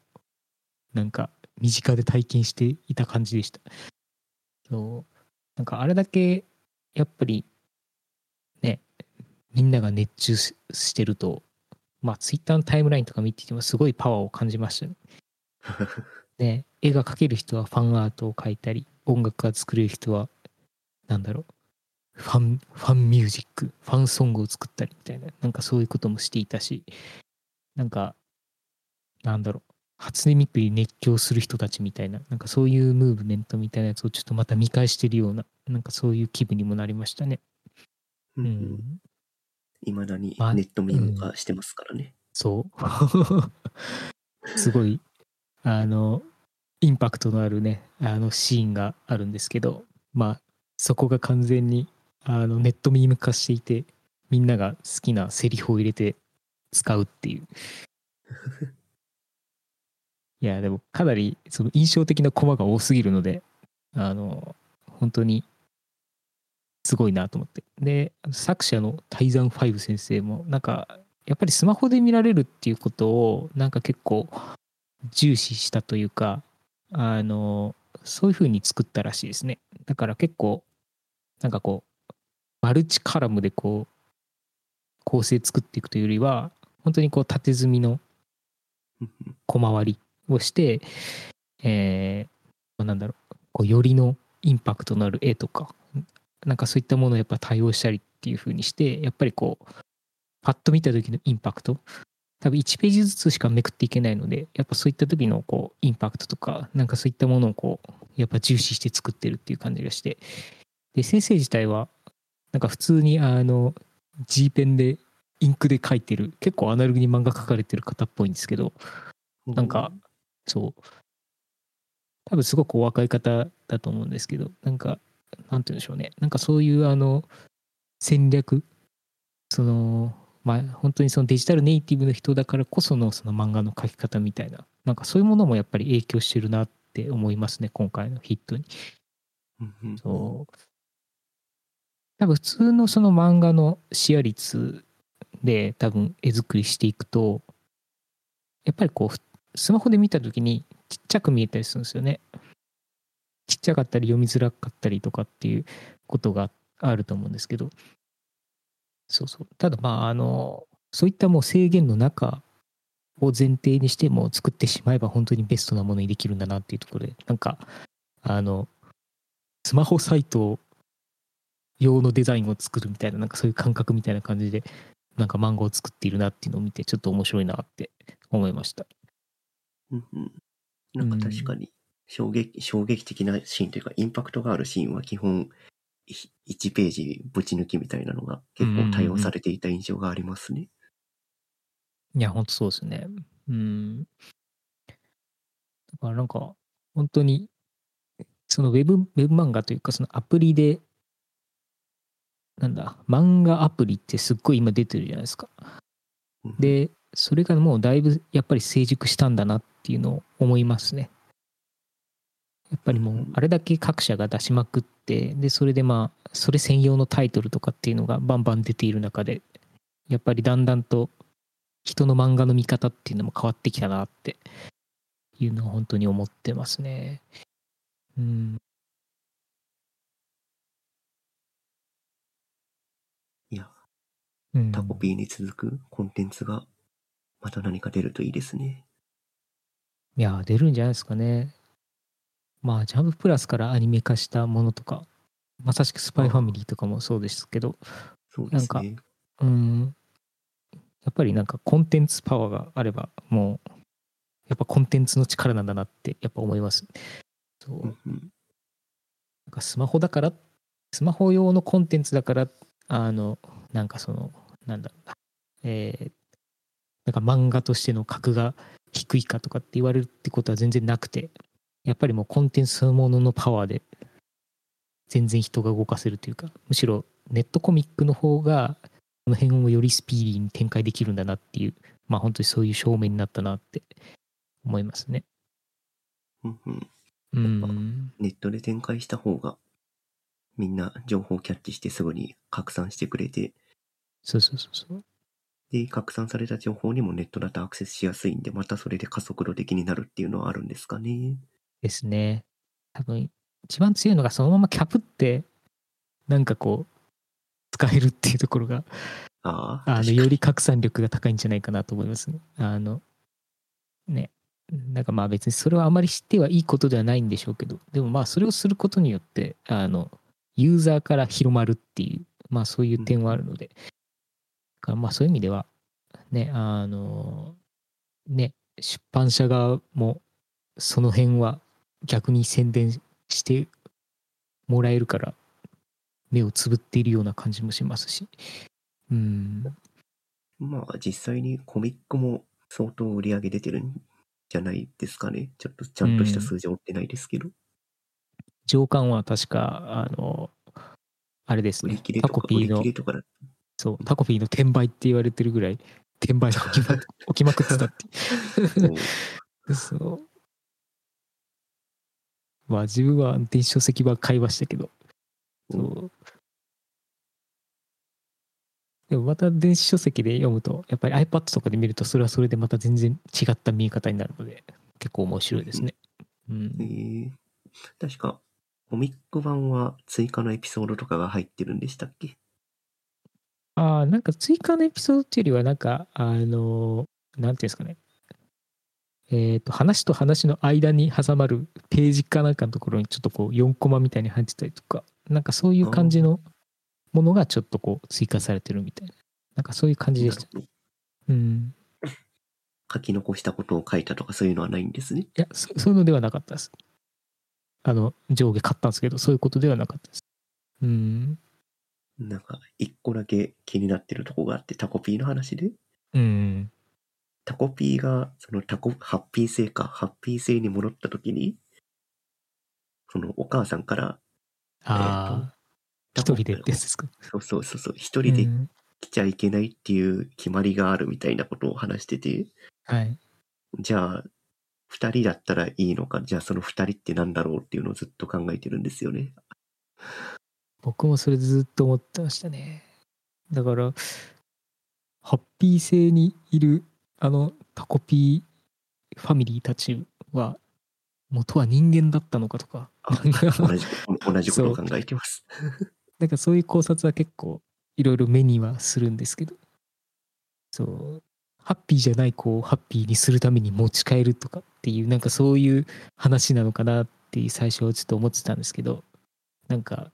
なんか身近で体験していた感じでした。そう。なんかあれだけやっぱりね、みんなが熱中ししてると、まあツイッターのタイムラインとか見ていてもすごいパワーを感じましたね。ね、絵が描ける人はファンアートを描いたり、音楽が作れる人は、なんだろう、ファン、ファンミュージック、ファンソングを作ったりみたいな、なんかそういうこともしていたし、なんか、なんだろう、初音ミクに熱狂する人たちみたいな、なんかそういうムーブメントみたいなやつをちょっとまた見返してるような、なんかそういう気分にもなりましたね。ううんん。いまだにまあネットミーム化してますからね。そう。すごい、あの、インパクトのあるね、あのシーンがあるんですけど、まあ、そこが完全にあのネットミーム化していて、みんなが好きなセリフを入れて使うっていう。いや、でもかなりその印象的なコマが多すぎるので、あの、本当にすごいなと思って。で、作者のタイザンファイブ先生も、なんか、やっぱりスマホで見られるっていうことを、なんか結構重視したというか、あの、そういう風に作ったらしいですね。だから結構、なんかこう、マルチカラムでこう、構成作っていくというよりは、本当にこう縦積みの小回りをして、えー、なんだろう、こうよりのインパクトのある絵とか、なんかそういったものをやっぱ対応したりっていう風にして、やっぱりこう、パッと見た時のインパクト、多分1ページずつしかめくっていけないので、やっぱそういった時のこう、インパクトとか、なんかそういったものをこう、やっぱ重視して作ってるっていう感じがして、で、先生自体は、なんか普通にあの、G ペンでインクで描いてる、結構アナログに漫画描かれてる方っぽいんですけど、なんか、そう。多分すごくお若い方だと思うんですけど、なんか、なんて言うんでしょうね。なんかそういうあの、戦略、その、まあ本当にそのデジタルネイティブの人だからこそのその漫画の描き方みたいな、なんかそういうものもやっぱり影響してるなって思いますね、今回のヒットに。そう。多分普通のその漫画の視野率で多分絵作りしていくと、やっぱりこうふ、スマホで見た時にちっちゃく見えたりするんですよね。ちっちゃかったり読みづらかったりとかっていうことがあると思うんですけど、そうそう。ただまあ、あの、そういったもう制限の中を前提にしても作ってしまえば本当にベストなものにできるんだなっていうところで、なんか、あの、スマホサイト用のデザインを作るみたいな、なんかそういう感覚みたいな感じで、なんか漫画を作っているなっていうのを見て、ちょっと面白いなって思いました。うんうんなんか確かに衝撃、衝撃的なシーンというか、インパクトがあるシーンは基本、1ページぶち抜きみたいなのが結構対応されていた印象がありますね。いや、本当そうですね。うん。だからなんか、本当に、そのウェブ、ウェブ漫画というか、そのアプリで、なんだ、漫画アプリってすっごい今出てるじゃないですか。うん、で、それがもうだいぶやっぱり成熟したんだなっていうのを思いますね。やっぱりもうあれだけ各社が出しまくってでそれでまあそれ専用のタイトルとかっていうのがバンバン出ている中でやっぱりだんだんと人の漫画の見方っていうのも変わってきたなっていうのを本当に思ってますね。うん。いや、うん、タコピーに続くコンテンツがまた何か出るといいですね。いや、出るんじゃないですかね。まあ、ジャンププラスからアニメ化したものとか、まさしくスパイファミリーとかもそうですけど、そうですなんね。うん、やっぱりなんかコンテンツパワーがあれば、もう、やっぱコンテンツの力なんだなって、やっぱ思います。そうなんかスマホだから、スマホ用のコンテンツだから、あの、なんかその、なんだろうな、えーなんか漫画としての格が低いかとかって言われるってことは全然なくて、やっぱりもうコンテンツそのもののパワーで、全然人が動かせるというか、むしろネットコミックの方が、この辺をよりスピーディーに展開できるんだなっていう、まあ本当にそういう証明になったなって思いますね。うんうんうん。ネットで展開した方がみんな情報をキャッチしてすぐに拡散してくれて、そうそうそうそう。で、拡散された情報にもネットだとアクセスしやすいんで、またそれで加速度的になるっていうのはあるんですかね。ですね。多分、一番強いのがそのままキャプって、なんかこう、使えるっていうところが、ああ、あの、より拡散力が高いんじゃないかなと思いますね。あの、ね。なんかまあ別にそれはあまり知ってはいいことではないんでしょうけど、でもまあそれをすることによって、あの、ユーザーから広まるっていう、まあそういう点はあるので、だからまあそういう意味では、ね、あの、ね、出版社側もその辺は逆に宣伝してもらえるから、目をつぶっているような感じもしますし、うん、まあ実際にコミックも相当売り上げ出てるんじゃないですかね。ちょっとちゃんとした数字は追ってないですけど。上巻は確か、あの、あれですね、タコピーのそう、タコピーの転売って言われてるぐらい、転売が起きまくってたって そう。まあ自分は電子書籍は買いましたけど、そう。でもまた電子書籍で読むと、やっぱり iPad とかで見ると、それはそれでまた全然違った見え方になるので、結構面白いですね。うんえ。ー確か、コミック版は追加のエピソードとかが入ってるんでしたっけ？ああ、なんか追加のエピソードっていうよりは、なんか、あの、なんていうんですかね。えっ、と、話と話の間に挟まるページかなんかのところにちょっとこう4コマみたいに入ってたりとか、なんかそういう感じのものがちょっとこう追加されてるみたいな。なんかそういう感じでした。なるほどうん。書き残したことを書いたとかそういうのはないんですね？いや、そそういうのではなかったです。あの、上下買ったんですけど、そういうことではなかったです。うん。なんか、一個だけ気になってるとこがあって、タコピーの話で、うん。タコピーが、そのタコ、ハッピー星か、ハッピー星に戻った時に、そのお母さんから、ああ、一人でってやつですか？そうそうそうそう、一人でうん来ちゃいけないっていう決まりがあるみたいなことを話してて、はい。じゃあ、二人だったらいいのか、じゃあその二人ってなんだろうっていうのをずっと考えてるんですよね。僕もそれずっと思ってましたね。だから、ハッピー星にいるあのタコピーファミリーたちは、元は人間だったのかとか、同じ、同じことを考えてます。なんかそういう考察は結構いろいろ目にはするんですけど、そう、ハッピーじゃない子をハッピーにするために持ち帰るとかっていう、なんかそういう話なのかなって最初はちょっと思ってたんですけど、なんか、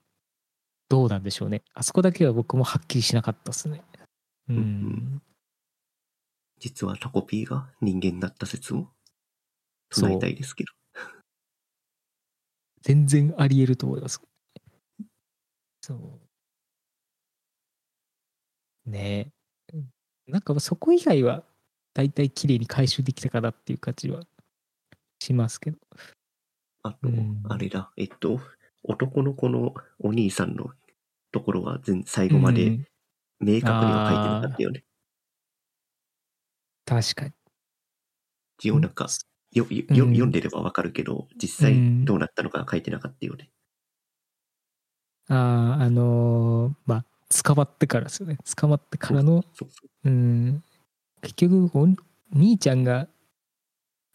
どうなんでしょうね。あそこだけは僕もはっきりしなかったですね。ううんん。実はタコピーが人間だった説も唱えたいですけど。全然あり得ると思います。そう。ねえ。うんなんかそこ以外は、だいたい綺麗に回収できたかなっていう感じはしますけど。あとうん、あれだ、えっと、男の子のお兄さんのところは全最後までうん明確には書いてなかったよね。確かに。一応なんか、よようん。読んでればわかるけど、実際どうなったのか書いてなかったよね。ああ、あのーまあ、捕まってからですよね。捕まってからの、結局お、兄ちゃんが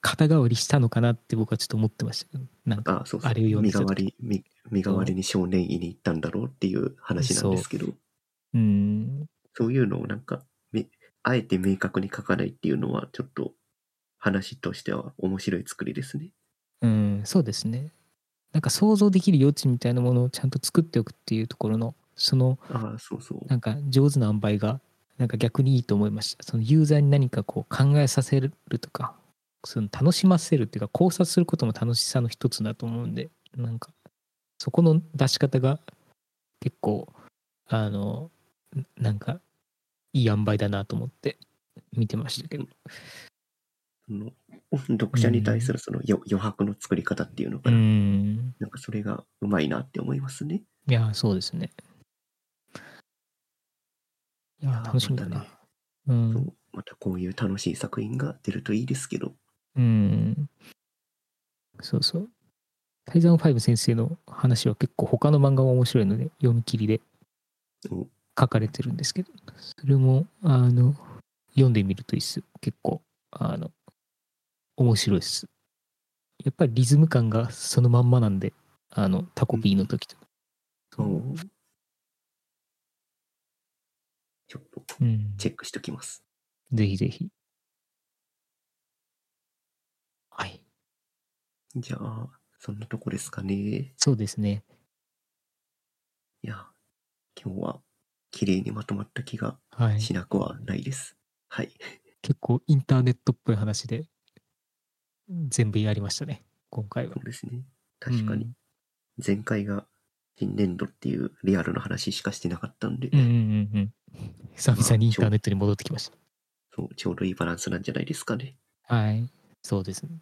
肩代わりしたのかなって僕はちょっと思ってましたけど、なんか、あそうそう。あれを読んで身代わり、身身代わりに少年院に行ったんだろうっていう話なんですけど、う。ん、そういうのをなんか、めあえて明確に書かないっていうのは、ちょっと話としては面白い作りですね。うん、そうですね。なんか想像できる余地みたいなものをちゃんと作っておくっていうところの、その、ああ、そうそう。なんか上手な塩梅が、なんか逆にいいと思いました。そのユーザーに何かこう考えさせるとか、その楽しませるっていうか考察することも楽しさの一つだと思うんで、なんかそこの出し方が結構、あの、なんかいい塩梅だなと思って見てましたけど。その読者に対するその余余白の作り方っていうのかうな。ん。なんかそれがうまいなって思いますね。いや、そうですね。いや、楽しみだな。またねう。んまたこういう楽しい作品が出るといいですけど。うん。そうそう。タイザン5先生の話は結構他の漫画も面白いので、読み切りでお書かれてるんですけど、それも、あの、読んでみるといいっす。結構、あの、面白いっす。やっぱりリズム感がそのまんまなんで、あの、タコピーの時と。おちょっとうん。チェックしておきます。ぜひぜひ。はい。じゃあ、そんなとこですかね。そうですね。いや、今日は綺麗にまとまった気がはい。しなくはないです。はい。結構インターネットっぽい話で、全部やりましたね。今回はそ。うですね。確かにうん。前回が新年度っていうリアルな話しかしてなかったんで、うんうんうんうん。久々にインターネットに戻ってきましそうちょうどいいバランスなんじゃないですかね。た。はい。そうですね。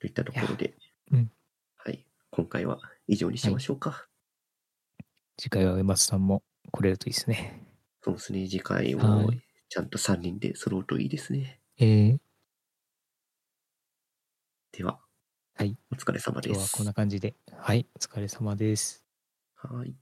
といったところで、うんはい。今回は以上にしましょうか。次回は上松さんも来れるといいですね。そうですね。次回はもいちゃんと3人で揃うといいですね。えー、では、はい。お疲れ様です。今日はこんな感じで。はい。お疲れ様です。はい。